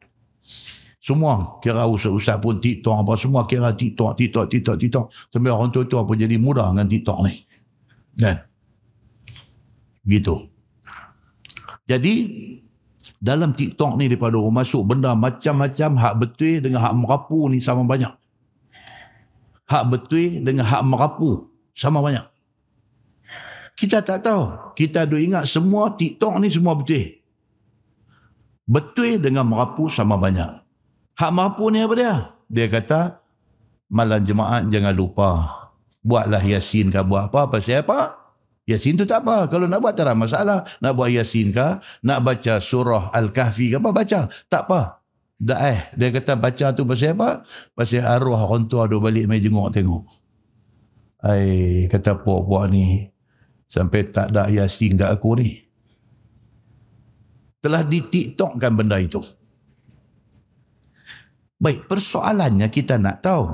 Semua kira usah-usah pun TikTok apa semua kira TikTok, TikTok, TikTok, TikTok. Sampai orang tua-tua pun jadi mudah dengan TikTok ni. Kan? Gitu. Jadi, dalam TikTok ni daripada masuk benda macam-macam hak betul dengan hak merapu ni sama banyak hak betul dengan hak merapu sama banyak. Kita tak tahu. Kita ada ingat semua TikTok ni semua betul. Betul dengan merapu sama banyak. Hak merapu ni apa dia? Dia kata, malam jemaat jangan lupa. Buatlah Yasin ke buat apa. Apa? Yasin tu tak apa. Kalau nak buat tak ada masalah. Nak buat Yasin ke? Nak baca surah Al-Kahfi ke apa? Baca. Tak apa. Dah eh, dia kata baca tu pasal apa? Pasal arwah orang tua ada balik mai jenguk tengok. Ai, kata puak-puak ni sampai tak ada yasin kat aku ni. Telah di TikTok kan benda itu. Baik, persoalannya kita nak tahu.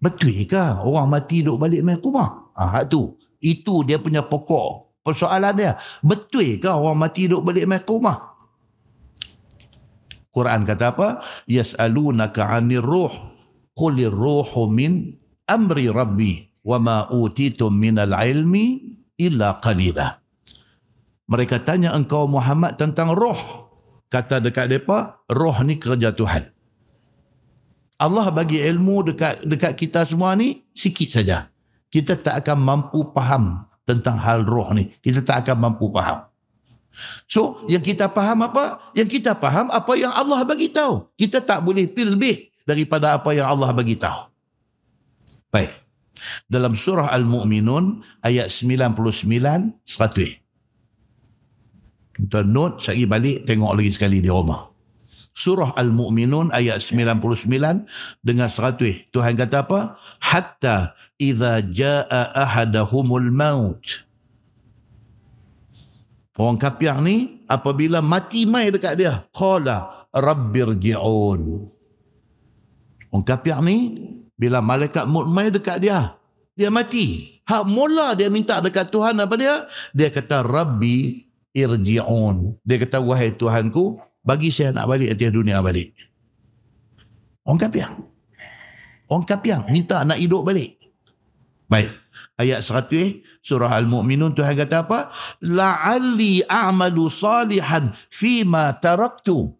Betul ke orang mati duduk balik mai rumah? Ah, tu. Itu dia punya pokok persoalan dia. Betul ke orang mati duduk balik mai rumah? Quran kata apa? Yas'alunaka 'anir ruh. Qulir ruhu min amri rabbi wa ma utitum minal ilmi illa qalila. Mereka tanya engkau Muhammad tentang roh. Kata dekat mereka, roh ni kerja Tuhan. Allah bagi ilmu dekat dekat kita semua ni sikit saja. Kita tak akan mampu faham tentang hal roh ni. Kita tak akan mampu faham. So, yang kita faham apa? Yang kita faham apa yang Allah bagi tahu. Kita tak boleh pilih lebih daripada apa yang Allah bagi tahu. Baik. Dalam surah Al-Mu'minun ayat 99 100. Kita note sekali balik tengok lagi sekali di rumah. Surah Al-Mu'minun ayat 99 dengan 100. Tuhan kata apa? Hatta idza jaa ahadahumul maut. Orang kafir ni apabila mati mai dekat dia, qala rabbirji'un. Orang kafir ni bila malaikat maut mai dekat dia, dia mati. Hak mula dia minta dekat Tuhan apa dia? Dia kata rabbi irji'un. Dia kata, wahai Tuhanku, bagi saya nak balik atas dunia balik. Orang kapiang. Orang kapiang minta nak hidup balik. Baik. Ayat 100 surah Al-Mu'minun Tuhan kata apa? La'alli a'malu salihan fima taraktu.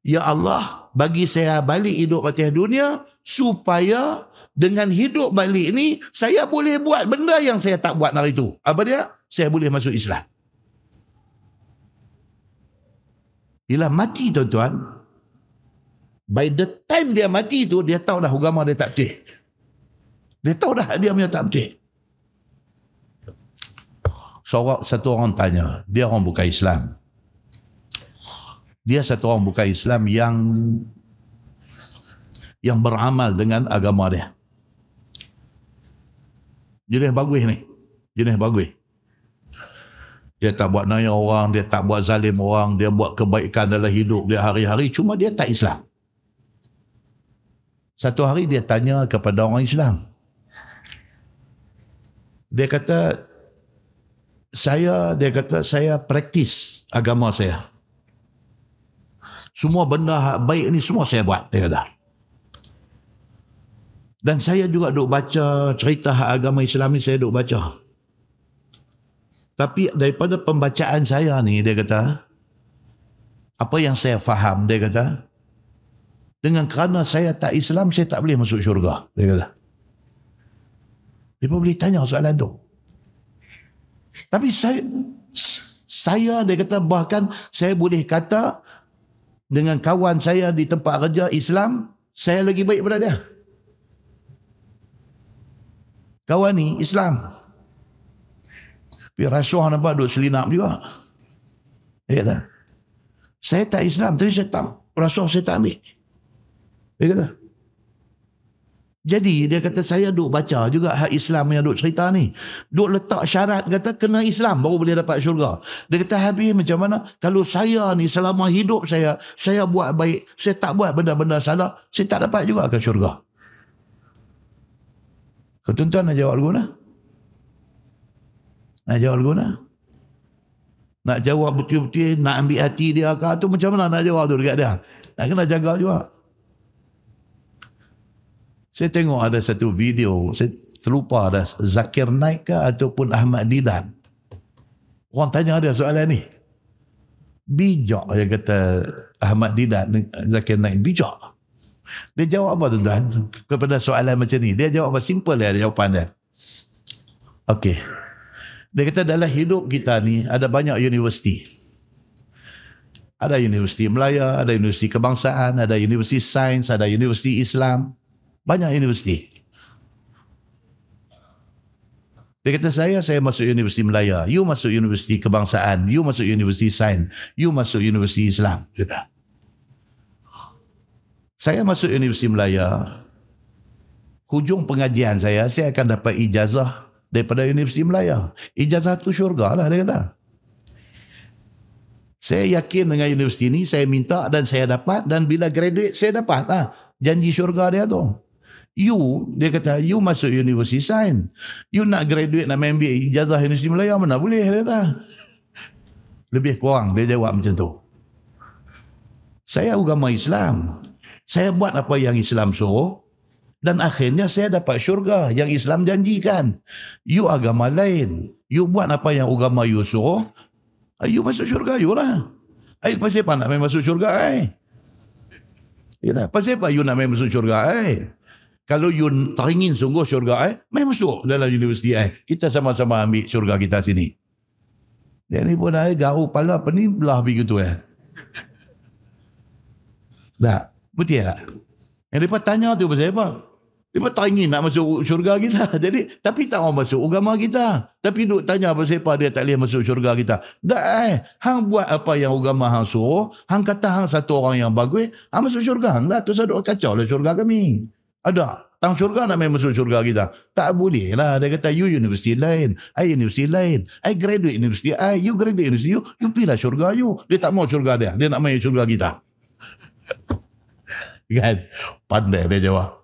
Ya Allah, bagi saya balik hidup atas dunia supaya dengan hidup balik ni saya boleh buat benda yang saya tak buat hari itu. Apa dia? Saya boleh masuk Islam. Bila mati tuan-tuan, by the time dia mati tu, dia tahu dah agama dia tak betul. Dia tahu dah dia punya betul. Seorang, satu orang tanya, dia orang bukan Islam. Dia satu orang bukan Islam yang yang beramal dengan agama dia. Jenis bagus ni. Jenis bagus. Dia tak buat naya orang, dia tak buat zalim orang, dia buat kebaikan dalam hidup dia hari-hari. Cuma dia tak Islam. Satu hari dia tanya kepada orang Islam. Dia kata, saya, dia kata, saya praktis agama saya. Semua benda baik ni semua saya buat, dia kata. Dan saya juga duk baca cerita agama Islam ni, saya duk baca. Tapi daripada pembacaan saya ni, dia kata, apa yang saya faham, dia kata, dengan kerana saya tak Islam, saya tak boleh masuk syurga. Dia kata. Dia pun boleh tanya soalan tu. Tapi saya, saya dia kata, bahkan saya boleh kata, dengan kawan saya di tempat kerja Islam, saya lagi baik daripada dia. Kawan ni Islam. Tapi rasuah nampak duduk selinap juga. Dia kata, saya tak Islam, tapi saya tak, rasuah saya tak ambil. Dia kata, jadi dia kata saya duk baca juga hak Islam yang duk cerita ni. Duk letak syarat kata kena Islam baru boleh dapat syurga. Dia kata habis macam mana kalau saya ni selama hidup saya saya buat baik, saya tak buat benda-benda salah, saya tak dapat juga ke syurga. Kau tuan-tuan nak jawab guna? Nak jawab guna? Nak jawab betul-betul, nak ambil hati dia ke tu macam mana nak jawab tu dekat dia? Nak kena jaga juga. Saya tengok ada satu video, saya terlupa ada Zakir Naik ke ataupun Ahmad Didan. Orang tanya dia soalan ni. Bijak yang kata Ahmad Didan, Zakir Naik, bijak. Dia jawab apa tuan-tuan kepada soalan macam ni? Dia jawab apa? Simple dia jawapan dia. Okey. Dia kata dalam hidup kita ni ada banyak universiti. Ada universiti Melaya, ada universiti kebangsaan, ada universiti sains, ada universiti Islam. Banyak universiti. Dia kata saya, saya masuk universiti Melaya. You masuk universiti kebangsaan. You masuk universiti sains. You masuk universiti Islam. Kata. Saya masuk universiti Melaya. Hujung pengajian saya, saya akan dapat ijazah daripada Universiti Melaya. Ijazah tu syurga lah dia kata. Saya yakin dengan universiti ni saya minta dan saya dapat dan bila graduate saya dapat lah janji syurga dia tu. You, dia kata, you masuk Universiti Sains. You nak graduate, nak ambil ijazah Universiti Melaya, mana boleh, dia kata. Lebih kurang, dia jawab macam tu. Saya agama Islam. Saya buat apa yang Islam suruh, dan akhirnya saya dapat syurga yang Islam janjikan. You agama lain. You buat apa yang agama you suruh. You masuk syurga you lah. Ay, pasal apa nak masuk syurga ay? Kata, pasal apa you nak main masuk syurga eh? Kalau you teringin sungguh syurga eh, main masuk dalam universiti eh. Kita sama-sama ambil syurga kita sini. Dia ni pun eh, gaul pala apa ni belah begitu eh. Tak, betul tak? Yang mereka tanya tu pasal apa? Mereka tak ingin nak masuk syurga kita. Jadi, tapi tak mau masuk agama kita. Tapi duk tanya pasal apa dia tak boleh masuk syurga kita. Tak eh. Hang buat apa yang agama hang suruh. Hang kata hang satu orang yang bagus. Hang masuk syurga. Lah. Tu saya duk kacau lah syurga kami. Ada. Tang syurga nak main masuk syurga kita. Tak boleh lah. Dia kata, you universiti lain. I universiti lain. I graduate universiti. I, you graduate universiti. You, you pilih syurga you. Dia tak mau syurga dia. Dia nak main syurga kita. kan? Pandai dia jawab.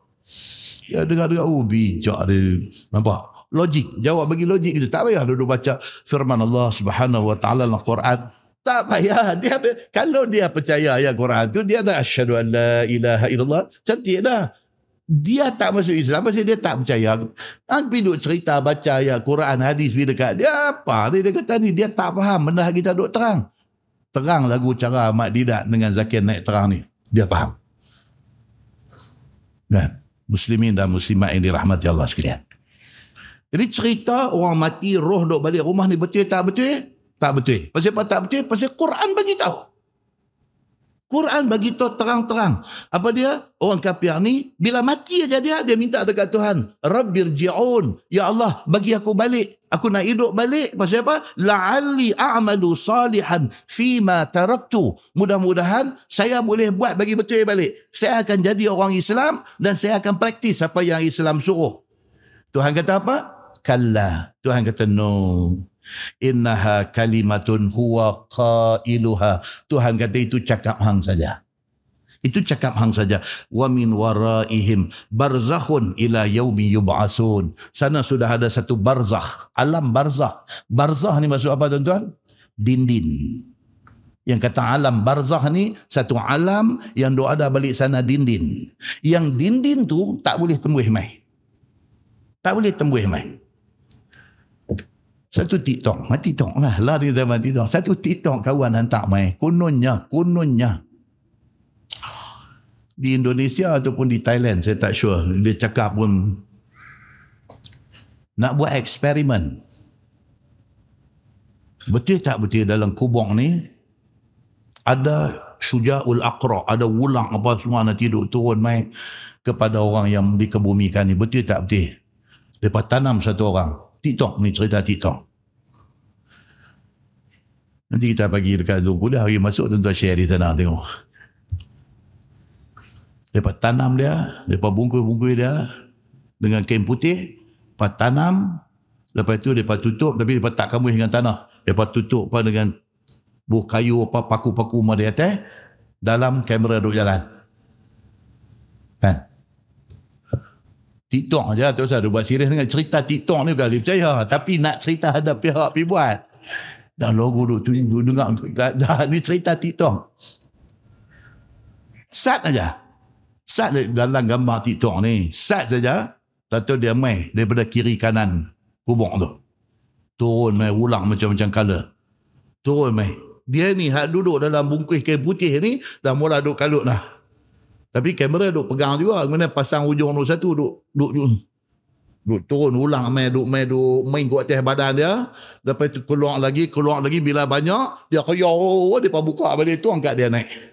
Ya dengar-dengar, oh bijak dia. Nampak? Logik. Jawab bagi logik gitu. Tak payah duduk baca firman Allah subhanahu wa ta'ala dalam Quran. Tak payah. Dia, kalau dia percaya ayat Quran tu, dia dah asyhadu an la ilaha illallah. Cantik dah. Dia tak masuk Islam pasal dia tak percaya. Hang pergi cerita baca ayat Quran hadis pergi dekat dia apa? Dia, dia kata ni dia tak faham benda kita duk terang. Terang lagu cara Mak Didak dengan Zakir naik terang ni. Dia faham. Kan? Muslimin dan muslimat yang dirahmati Allah sekalian. Jadi cerita orang mati roh dok balik rumah ni betul tak betul? Tak betul. Pasal apa tak betul? Pasal Quran bagi tahu. Quran bagi tahu terang-terang. Apa dia? Orang kafir ni bila mati aja dia dia minta dekat Tuhan, Rabbirji'un. Ya Allah, bagi aku balik. Aku nak hidup balik. Pasal apa? La'alli a'malu salihan fima taraktu. Mudah-mudahan saya boleh buat bagi betul balik. Saya akan jadi orang Islam dan saya akan praktis apa yang Islam suruh. Tuhan kata apa? Kalla. Tuhan kata no innaha kalimatun huwa qailuha. Tuhan kata itu cakap hang saja. Itu cakap hang saja. Wa min waraihim barzakhun ila yaumi yub'asun. Sana sudah ada satu barzakh alam barzakh. Barzakh ni maksud apa tuan-tuan? Dindin yang kata alam barzakh ni satu alam yang doa ada balik sana dindin yang dindin tu tak boleh tembus mai tak boleh tembus mai satu TikTok. Mati TikTok lah. Lari zaman TikTok. Satu TikTok kawan hantar main. Kononnya. Kononnya. Di Indonesia ataupun di Thailand. Saya tak sure. Dia cakap pun. Nak buat eksperimen. Betul tak betul dalam kubur ni. Ada syuja'ul aqra. Ada ulang apa semua nanti duduk turun main. Kepada orang yang dikebumikan ni. Betul tak betul? Lepas tanam satu orang. TikTok ni cerita TikTok. Nanti kita bagi dekat Zoom. Dah hari masuk tuan-tuan share di sana tengok. Lepas tanam dia, lepas bungkus-bungkus dia dengan kain putih, lepas tanam, lepas tu lepas tutup tapi lepas tak kamu dengan tanah. Lepas tutup apa dengan buah kayu apa paku-paku di atas dalam kamera duk jalan. Kan? TikTok aja tu saya buat serius dengan cerita TikTok ni kali percaya tapi nak cerita ada pihak pi buat. Dah logo duk tu duk dengar dah, ni cerita TikTok. Sat aja. Sat dalam gambar TikTok ni. Sat saja. Tahu dia mai daripada kiri kanan kubur tu. Turun mai ulang macam-macam color. Turun mai. Dia ni hak duduk dalam bungkus kain putih ni dah mula duk kalut dah. Tapi kamera duk pegang juga. Kemudian pasang ujung tu satu duk, duk, duk, duk turun ulang main duk main duk main kuat atas badan dia. Lepas tu keluar lagi, keluar lagi bila banyak dia kaya oh, dia buka balik tu angkat dia naik.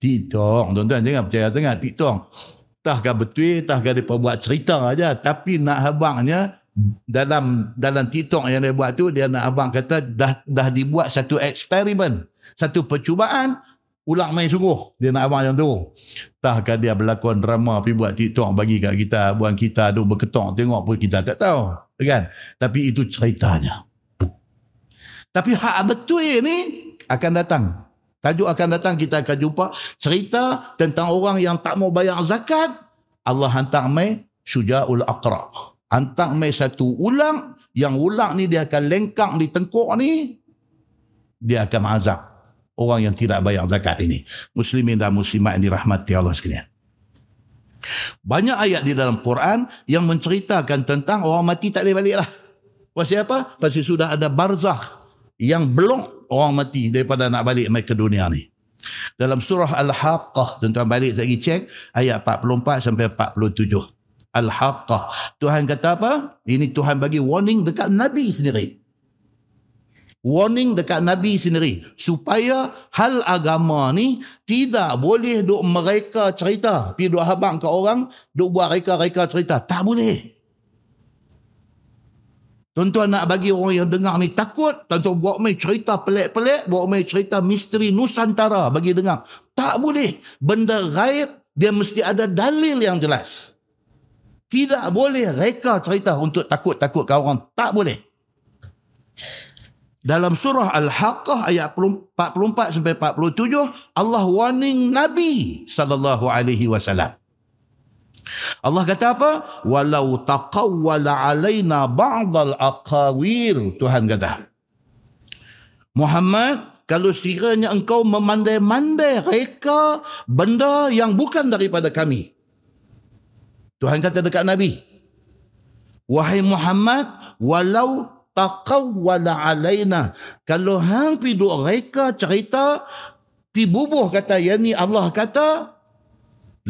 TikTok, tuan-tuan jangan percaya sangat TikTok. Tahkah betul, tahkah dia buat cerita aja, tapi nak abangnya dalam dalam TikTok yang dia buat tu dia nak abang kata dah dah dibuat satu eksperimen, satu percubaan ulang main sungguh. Dia nak abang yang tu. Tahkah dia berlakon drama pergi buat TikTok bagi kat kita buang kita tu berketok tengok pun kita tak tahu kan? Tapi itu ceritanya. Tapi hak betul ni akan datang. Tajuk akan datang kita akan jumpa cerita tentang orang yang tak mau bayar zakat. Allah hantar mai syuja'ul aqra. Hantar mai satu ulang yang ulang ni dia akan lengkang di tengkuk ni dia akan azab orang yang tidak bayar zakat ini. Muslimin dan muslimat yang dirahmati Allah sekalian. Banyak ayat di dalam Quran yang menceritakan tentang orang mati tak boleh balik lah. Pasal apa? Pasal sudah ada barzakh yang belum orang mati daripada nak balik ke dunia ni. Dalam surah Al-Haqqah, tuan-tuan balik lagi cek ayat 44 sampai 47. Al-Haqqah. Tuhan kata apa? Ini Tuhan bagi warning dekat Nabi sendiri. Warning dekat Nabi sendiri. Supaya hal agama ni tidak boleh duk mereka cerita. Pergi duk habang ke orang, duk buat reka-reka cerita. Tak boleh. Tuan-tuan nak bagi orang yang dengar ni takut, tuan-tuan buat main cerita pelik-pelik, buat main cerita misteri Nusantara bagi dengar. Tak boleh. Benda gaib, dia mesti ada dalil yang jelas. Tidak boleh reka cerita untuk takut-takutkan orang. Tak boleh. Dalam surah Al-Haqqah ayat 44 sampai 47, Allah warning Nabi sallallahu alaihi wasallam. Allah kata apa? Walau taqawwala alaina ba'dal aqawir. Tuhan kata. Muhammad, kalau sekiranya engkau memandai-mandai reka benda yang bukan daripada kami. Tuhan kata dekat Nabi. Wahai Muhammad, walau taqawwala alaina. Kalau hang pi duk reka cerita, pi bubuh kata, yani Allah kata,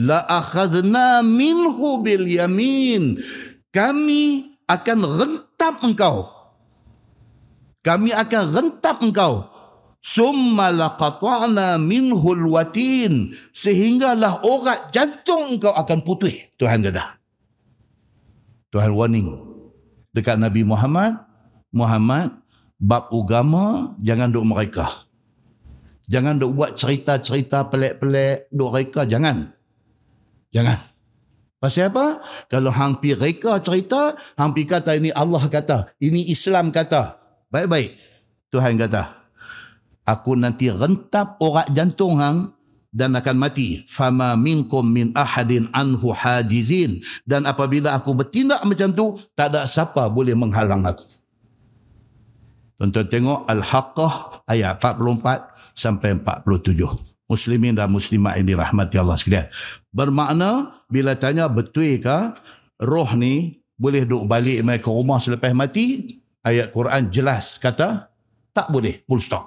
la akhadna minhu bil yamin. Kami akan rentap engkau. Kami akan rentap engkau. Summa laqata'na minhu alwatin sehinggalah orat jantung engkau akan putih. Tuhan kata. Tuhan warning. Dekat Nabi Muhammad Muhammad bab agama jangan duk mereka jangan duk buat cerita-cerita pelik-pelik duk reka jangan Jangan. Pasal apa? Kalau hang pi reka cerita, hang pi kata ini Allah kata, ini Islam kata. Baik-baik. Tuhan kata, aku nanti rentap orat jantung hang dan akan mati. Fama minkum min ahadin anhu hajizin. Dan apabila aku bertindak macam tu, tak ada siapa boleh menghalang aku. Tonton tengok Al-Haqqah ayat 44 sampai 47 muslimin dan muslimat yang dirahmati Allah sekalian. Bermakna bila tanya betul ke roh ni boleh duduk balik mai ke rumah selepas mati, ayat Quran jelas kata tak boleh, full stop.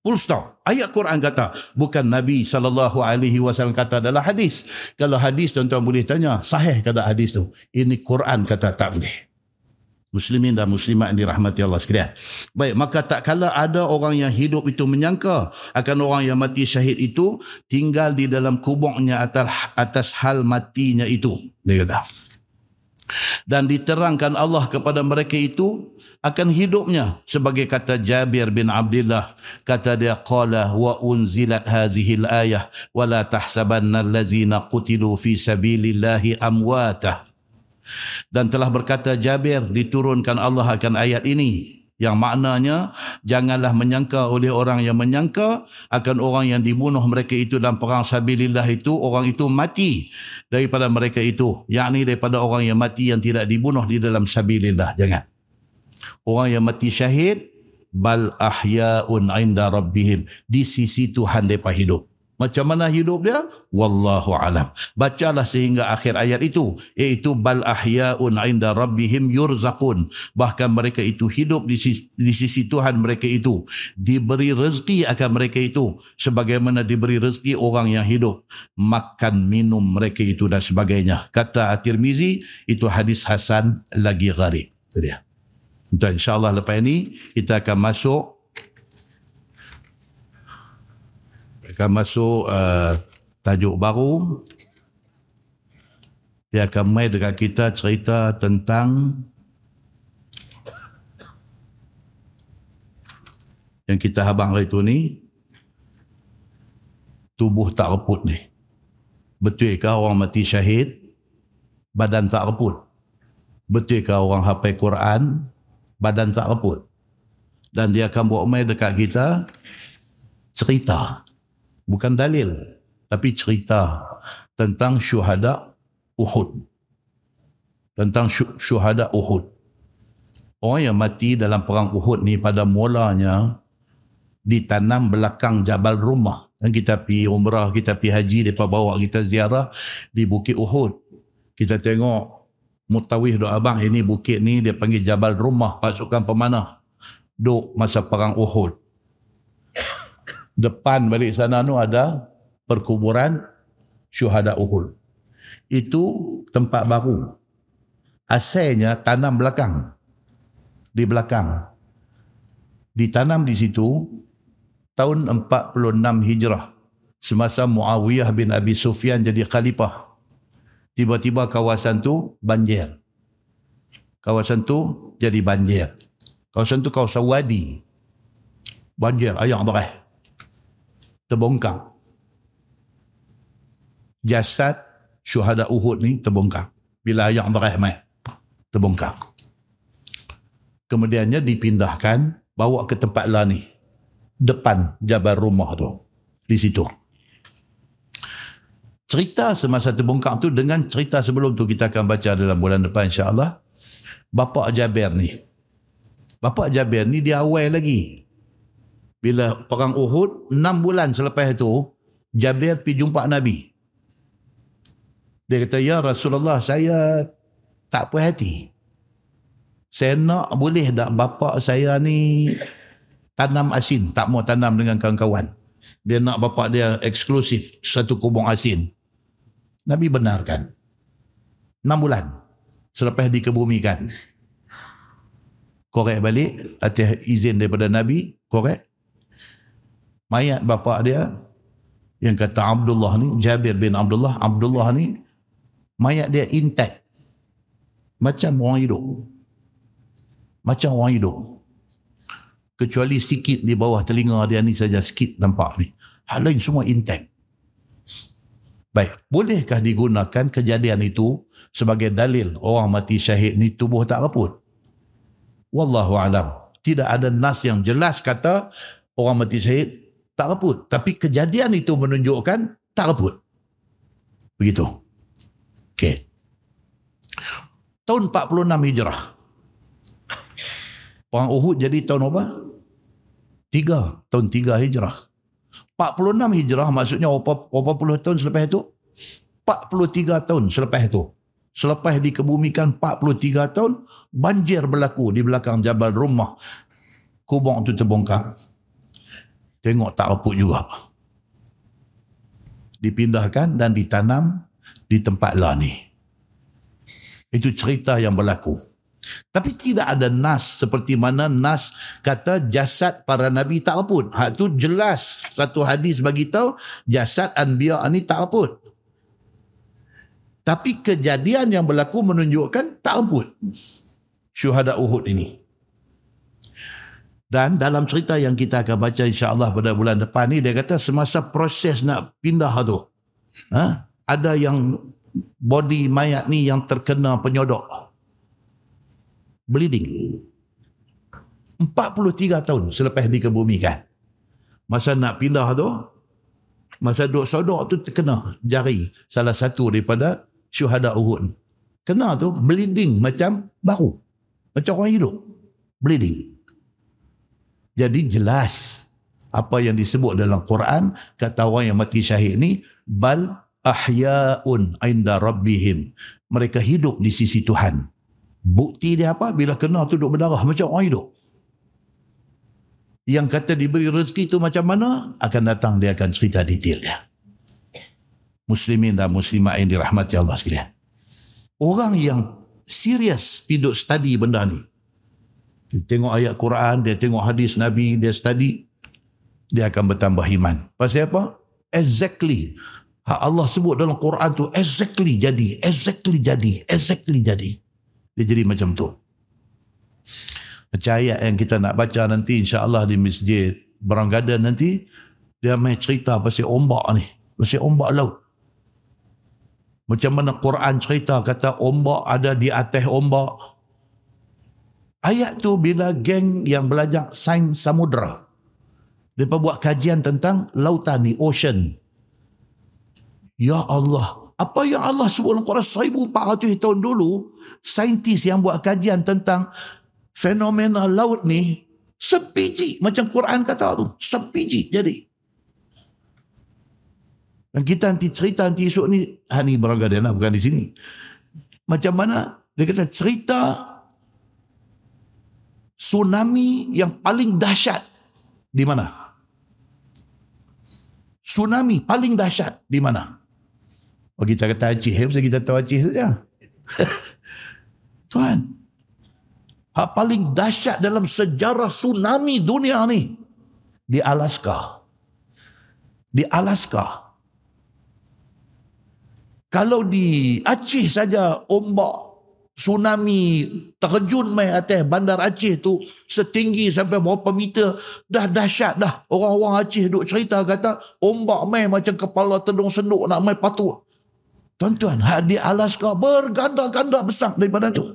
Full stop. Ayat Quran kata, bukan Nabi sallallahu alaihi wasallam kata dalam hadis. Kalau hadis tuan-tuan boleh tanya, sahih kata hadis tu. Ini Quran kata tak boleh muslimin dan muslimat yang dirahmati Allah sekalian. Baik, maka tak kala ada orang yang hidup itu menyangka akan orang yang mati syahid itu tinggal di dalam kubuknya atas, atas hal matinya itu. Dia kata. Dan diterangkan Allah kepada mereka itu akan hidupnya sebagai kata Jabir bin Abdullah kata dia qala wa unzilat hazihi al-ayah wa la tahsabanna allazina qutilu fi sabilillahi amwata dan telah berkata Jabir diturunkan Allah akan ayat ini. Yang maknanya janganlah menyangka oleh orang yang menyangka akan orang yang dibunuh mereka itu dalam perang sabilillah itu orang itu mati daripada mereka itu. Yakni daripada orang yang mati yang tidak dibunuh di dalam sabilillah. Jangan. Orang yang mati syahid bal ahyaun inda rabbihim. Di sisi Tuhan mereka hidup macam mana hidup dia? Wallahu alam. Bacalah sehingga akhir ayat itu. Iaitu bal ahya'un inda rabbihim yurzaqun. Bahkan mereka itu hidup di sisi, di sisi Tuhan mereka itu. Diberi rezeki akan mereka itu. Sebagaimana diberi rezeki orang yang hidup. Makan minum mereka itu dan sebagainya. Kata At-Tirmizi, itu hadis Hasan lagi gharib. Itu dia. Untuk insyaAllah lepas ini, kita akan masuk akan masuk uh, tajuk baru. Dia akan main dengan kita cerita tentang yang kita habang hari itu ni tubuh tak reput ni. Betul ke orang mati syahid badan tak reput? Betul ke orang hafal Quran badan tak reput? Dan dia akan buat main dekat kita cerita bukan dalil tapi cerita tentang syuhada Uhud. Tentang syuhada Uhud. Orang yang mati dalam perang Uhud ni pada mulanya ditanam belakang jabal rumah. Dan kita pi umrah kita pi haji depa bawa kita ziarah di bukit Uhud. Kita tengok mutawih doa abang ini bukit ni dia panggil jabal rumah pasukan pemanah. Duk masa perang Uhud Depan balik sana tu ada perkuburan syuhada Uhud. Itu tempat baru. Asalnya tanam belakang. Di belakang. Ditanam di situ tahun 46 Hijrah. Semasa Muawiyah bin Abi Sufyan jadi khalifah. Tiba-tiba kawasan tu banjir. Kawasan tu jadi banjir. Kawasan tu kawasan wadi. Banjir, ayak berai. Terbongkar. Jasad syuhada Uhud ni terbongkar. Bila ayak berai mai, terbongkar. Kemudiannya dipindahkan, bawa ke tempat lah ni. Depan Jabal Rumah tu. Di situ. Cerita semasa terbongkar tu dengan cerita sebelum tu kita akan baca dalam bulan depan insyaAllah. Bapa Jabir ni. Bapa Jabir ni dia awal lagi. Bila perang Uhud, enam bulan selepas itu, Jabir pergi jumpa Nabi. Dia kata, Ya Rasulullah, saya tak puas hati. Saya nak boleh tak bapa saya ni tanam asin, tak mau tanam dengan kawan-kawan. Dia nak bapa dia eksklusif, satu kubung asin. Nabi benarkan. Enam bulan selepas dikebumikan. Korek balik atas izin daripada Nabi, korek. Mayat bapa dia yang kata Abdullah ni, Jabir bin Abdullah, Abdullah ni, mayat dia intact. Macam orang hidup. Macam orang hidup. Kecuali sikit di bawah telinga dia ni saja sikit nampak ni. Hal lain semua intact. Baik, bolehkah digunakan kejadian itu sebagai dalil orang mati syahid ni tubuh tak reput. Wallahu alam. Tidak ada nas yang jelas kata orang mati syahid tak reput. Tapi kejadian itu menunjukkan tak reput. Begitu. Okey. Tahun 46 Hijrah. Perang Uhud jadi tahun apa? Tiga. Tahun tiga Hijrah. 46 Hijrah maksudnya berapa puluh tahun selepas itu? 43 tahun selepas itu. Selepas dikebumikan 43 tahun, banjir berlaku di belakang Jabal Rumah. Kubung itu terbongkar. Tengok tak reput juga. Dipindahkan dan ditanam di tempat lah ni. Itu cerita yang berlaku. Tapi tidak ada nas seperti mana nas kata jasad para nabi tak reput. Hak tu jelas satu hadis bagi tahu jasad anbiya ni tak reput. Tapi kejadian yang berlaku menunjukkan tak ampun. Syuhada Uhud ini. Dan dalam cerita yang kita akan baca insyaAllah pada bulan depan ni, dia kata semasa proses nak pindah tu, ha, ada yang body mayat ni yang terkena penyodok. Bleeding. 43 tahun selepas dikebumikan. Masa nak pindah tu, masa duk sodok tu terkena jari salah satu daripada syuhada Uhud. Kena tu bleeding macam baru. Macam orang hidup. Bleeding. Jadi jelas apa yang disebut dalam Quran kata orang yang mati syahid ni bal ahya'un inda rabbihim. Mereka hidup di sisi Tuhan. Bukti dia apa? Bila kena tu duduk berdarah macam orang hidup. Yang kata diberi rezeki itu macam mana? Akan datang dia akan cerita detail dia muslimin dan muslimat yang dirahmati Allah sekalian. Orang yang serius hidup study benda ni. Dia tengok ayat Quran, dia tengok hadis Nabi, dia study, dia akan bertambah iman. Pasal apa? Exactly. Allah sebut dalam Quran tu exactly jadi, exactly jadi, exactly jadi. Dia jadi macam tu. Macam ayat yang kita nak baca nanti insya-Allah di masjid Beranggada nanti dia main cerita pasal ombak ni, pasal ombak laut. Macam mana Quran cerita kata ombak ada di atas ombak. Ayat tu bila geng yang belajar sains samudra. Mereka buat kajian tentang lautan ni, ocean. Ya Allah. Apa yang Allah sebut dalam Quran 1400 tahun dulu, saintis yang buat kajian tentang fenomena laut ni, sepiji. Macam Quran kata tu, sepiji. Jadi, dan kita nanti cerita nanti esok ni, ha ni berangga dia lah, bukan di sini. Macam mana? Dia kata cerita tsunami yang paling dahsyat di mana? tsunami paling dahsyat di mana? Oh kita kata Aceh, pasal kita tahu Aceh saja. Tuan, hak paling dahsyat dalam sejarah tsunami dunia ni di Alaska. Di Alaska. Kalau di Aceh saja ombak tsunami terjun mai atas bandar Aceh tu setinggi sampai berapa meter. Dah dahsyat dah. Orang-orang Aceh duk cerita kata ombak mai macam kepala tendung senduk nak mai patut tuan-tuan di Alaska berganda-ganda besar daripada tu.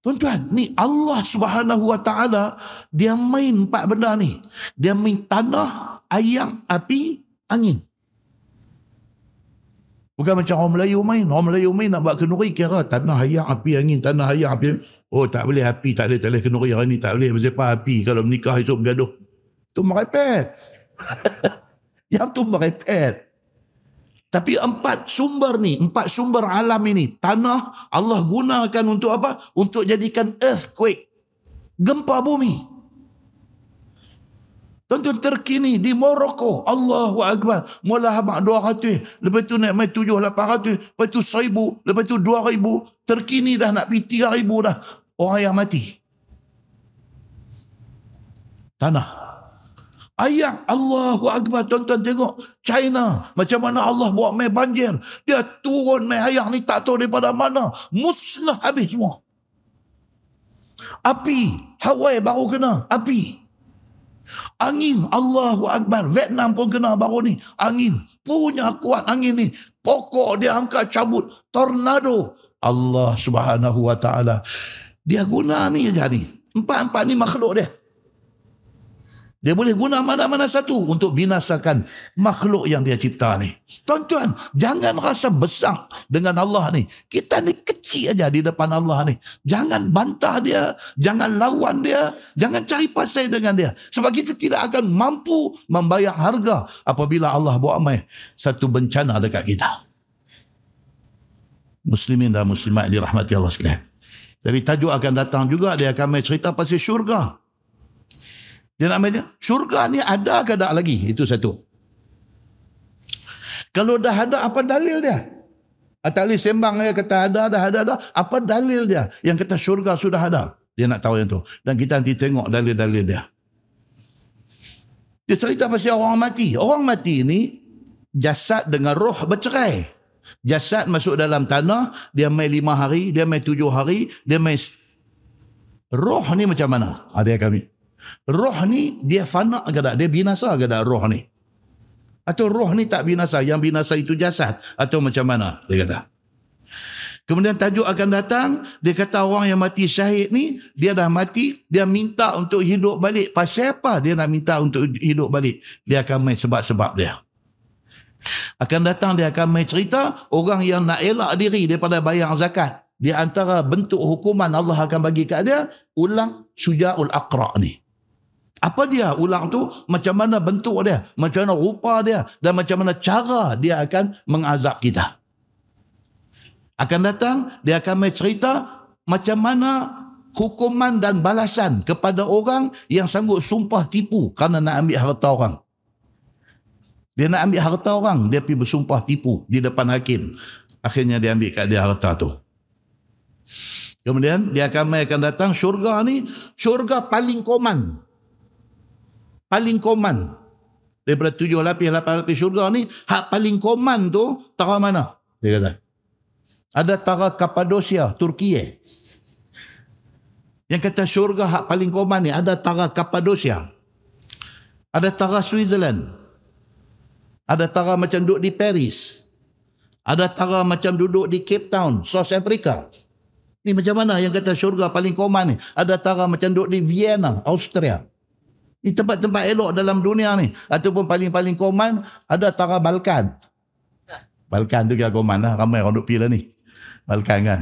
Tuan-tuan ni Allah subhanahu wa ta'ala dia main empat benda ni. Dia main tanah ayam api angin Bukan macam orang Melayu main. Orang Melayu main nak buat kenuri kira tanah air, api angin, tanah air, api. Oh tak boleh api, tak boleh, tak boleh kenuri hari ni, tak boleh. Bersepah api kalau menikah esok bergaduh. Tu merepet. Yang tu merepet. Tapi empat sumber ni, empat sumber alam ini, tanah Allah gunakan untuk apa? Untuk jadikan earthquake. Gempa bumi. Tuan-tuan terkini di Morocco. Allahu Akbar. Mula habak 200. Lepas tu naik mai 7, 800. Lepas tu 1000. Lepas tu 2000. Terkini dah nak pergi 3000 dah. Orang yang mati. Tanah. Ayah Allahu Akbar. Tuan-tuan tengok. China. Macam mana Allah buat mai banjir. Dia turun mai ayah ni tak tahu daripada mana. Musnah habis semua. Api. Hawaii baru kena. Api. Angin Allahu Akbar. Vietnam pun kena baru ni. Angin. Punya kuat angin ni. Pokok dia angkat cabut. Tornado. Allah subhanahu wa ta'ala. Dia guna ni aja ni. Empat-empat ni makhluk dia. Dia boleh guna mana-mana satu untuk binasakan makhluk yang dia cipta ni. Tuan-tuan, jangan rasa besar dengan Allah ni. Kita ni kecil aja di depan Allah ni. Jangan bantah dia, jangan lawan dia, jangan cari pasal dengan dia. Sebab kita tidak akan mampu membayar harga apabila Allah buat mai satu bencana dekat kita. Muslimin dan muslimat dirahmati Allah sekalian. Dari tajuk akan datang juga dia akan cerita pasal syurga. Dia nak macam syurga ni ada ke tak lagi? Itu satu. Kalau dah ada apa dalil dia? Atali sembang dia kata ada, dah ada, dah. Apa dalil dia? Yang kata syurga sudah ada. Dia nak tahu yang tu. Dan kita nanti tengok dalil-dalil dia. Dia cerita pasal orang mati. Orang mati ni jasad dengan roh bercerai. Jasad masuk dalam tanah, dia main lima hari, dia main tujuh hari, dia main... Roh ni macam mana? Ada kami. Roh ni dia fana ke tak? Dia binasa ke tak roh ni? Atau roh ni tak binasa? Yang binasa itu jasad? Atau macam mana? Dia kata. Kemudian tajuk akan datang, dia kata orang yang mati syahid ni, dia dah mati, dia minta untuk hidup balik. Pasal apa dia nak minta untuk hidup balik? Dia akan main sebab-sebab dia. Akan datang dia akan main cerita orang yang nak elak diri daripada bayar zakat. Di antara bentuk hukuman Allah akan bagi kat dia, ulang suja'ul aqra' ni. Apa dia ulang tu? Macam mana bentuk dia? Macam mana rupa dia? Dan macam mana cara dia akan mengazab kita? Akan datang, dia akan cerita macam mana hukuman dan balasan kepada orang yang sanggup sumpah tipu kerana nak ambil harta orang. Dia nak ambil harta orang, dia pergi bersumpah tipu di depan hakim. Akhirnya dia ambil kat dia harta tu. Kemudian dia akan akan datang syurga ni, syurga paling koman paling koman daripada tujuh lapis, lapan lapis syurga ni, hak paling koman tu, tara mana? Dia kata. Ada tara Kapadosia, Turki eh. Yang kata syurga hak paling koman ni, ada tara Kapadosia. Ada tara Switzerland. Ada tara macam duduk di Paris. Ada tara macam duduk di Cape Town, South Africa. Ni macam mana yang kata syurga paling koman ni? Ada tara macam duduk di Vienna, Austria. Ini tempat-tempat elok dalam dunia ni. Ataupun paling-paling koman, ada Tara Balkan. Balkan tu kira koman lah. Ramai orang duk pilih ni. Balkan kan.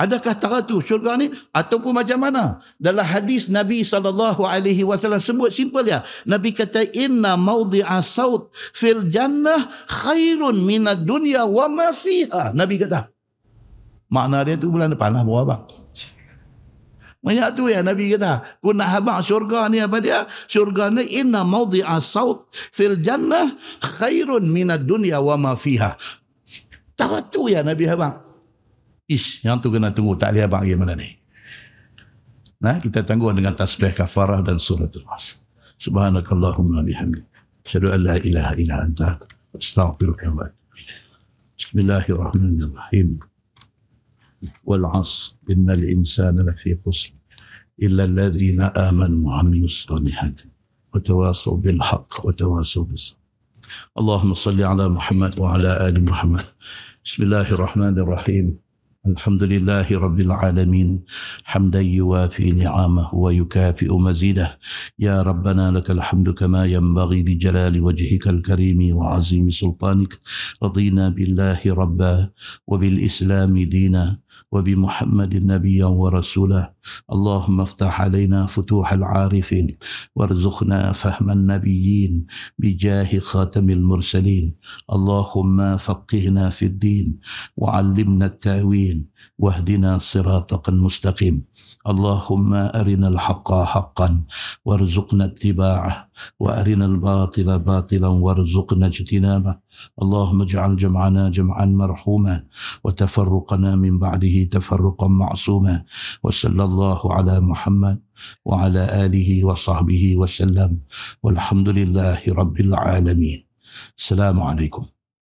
Adakah Tara tu syurga ni? Ataupun macam mana? Dalam hadis Nabi SAW sebut simple ya. Nabi kata, Inna mawdi'a saut fil jannah khairun minad dunya wa ma fiha. Nabi kata. Makna dia tu bulan depan lah, bawah bang. Banyak tu ya Nabi kata. Ku nak habang syurga ni apa dia? Syurga ni inna mawdi'a saut fil jannah khairun minad dunya wa ma fiha. Tahu tu ya Nabi habang. Ish, yang tu kena tunggu. Tak boleh abang gimana ni. Nah, kita tangguh dengan tasbih kafarah dan suratul as. Subhanakallahumma bihamdik. Asyhadu an la ilaha illa anta ilaik. Bismillahirrahmanirrahim. والعصر إن الإنسان لفي خسر إلا الذين آمنوا وعملوا الصالحات وتواصوا بالحق وتواصوا بالصبر. اللهم صل على محمد وعلى آل محمد. بسم الله الرحمن الرحيم. الحمد لله رب العالمين. حمدا يوافي نعمه ويكافئ مزيده. يا ربنا لك الحمد كما ينبغي لجلال وجهك الكريم وعظيم سلطانك. رضينا بالله ربا وبالإسلام دينا. وبمحمد نبيا ورسولا اللهم افتح علينا فتوح العارفين وارزقنا فهم النبيين بجاه خاتم المرسلين. اللهم فقهنا في الدين وعلمنا التأويل واهدنا صراطك المستقيم. اللهم أرنا الحق حقا وارزقنا اتباعه وأرنا الباطل باطلا وارزقنا اجتنابه. اللهم اجعل جمعنا جمعا مرحوما وتفرقنا من بعده تفرقا معصوما. وصلى الله على محمد وعلى آله وصحبه وسلم. والحمد لله رب العالمين. السلام عليكم.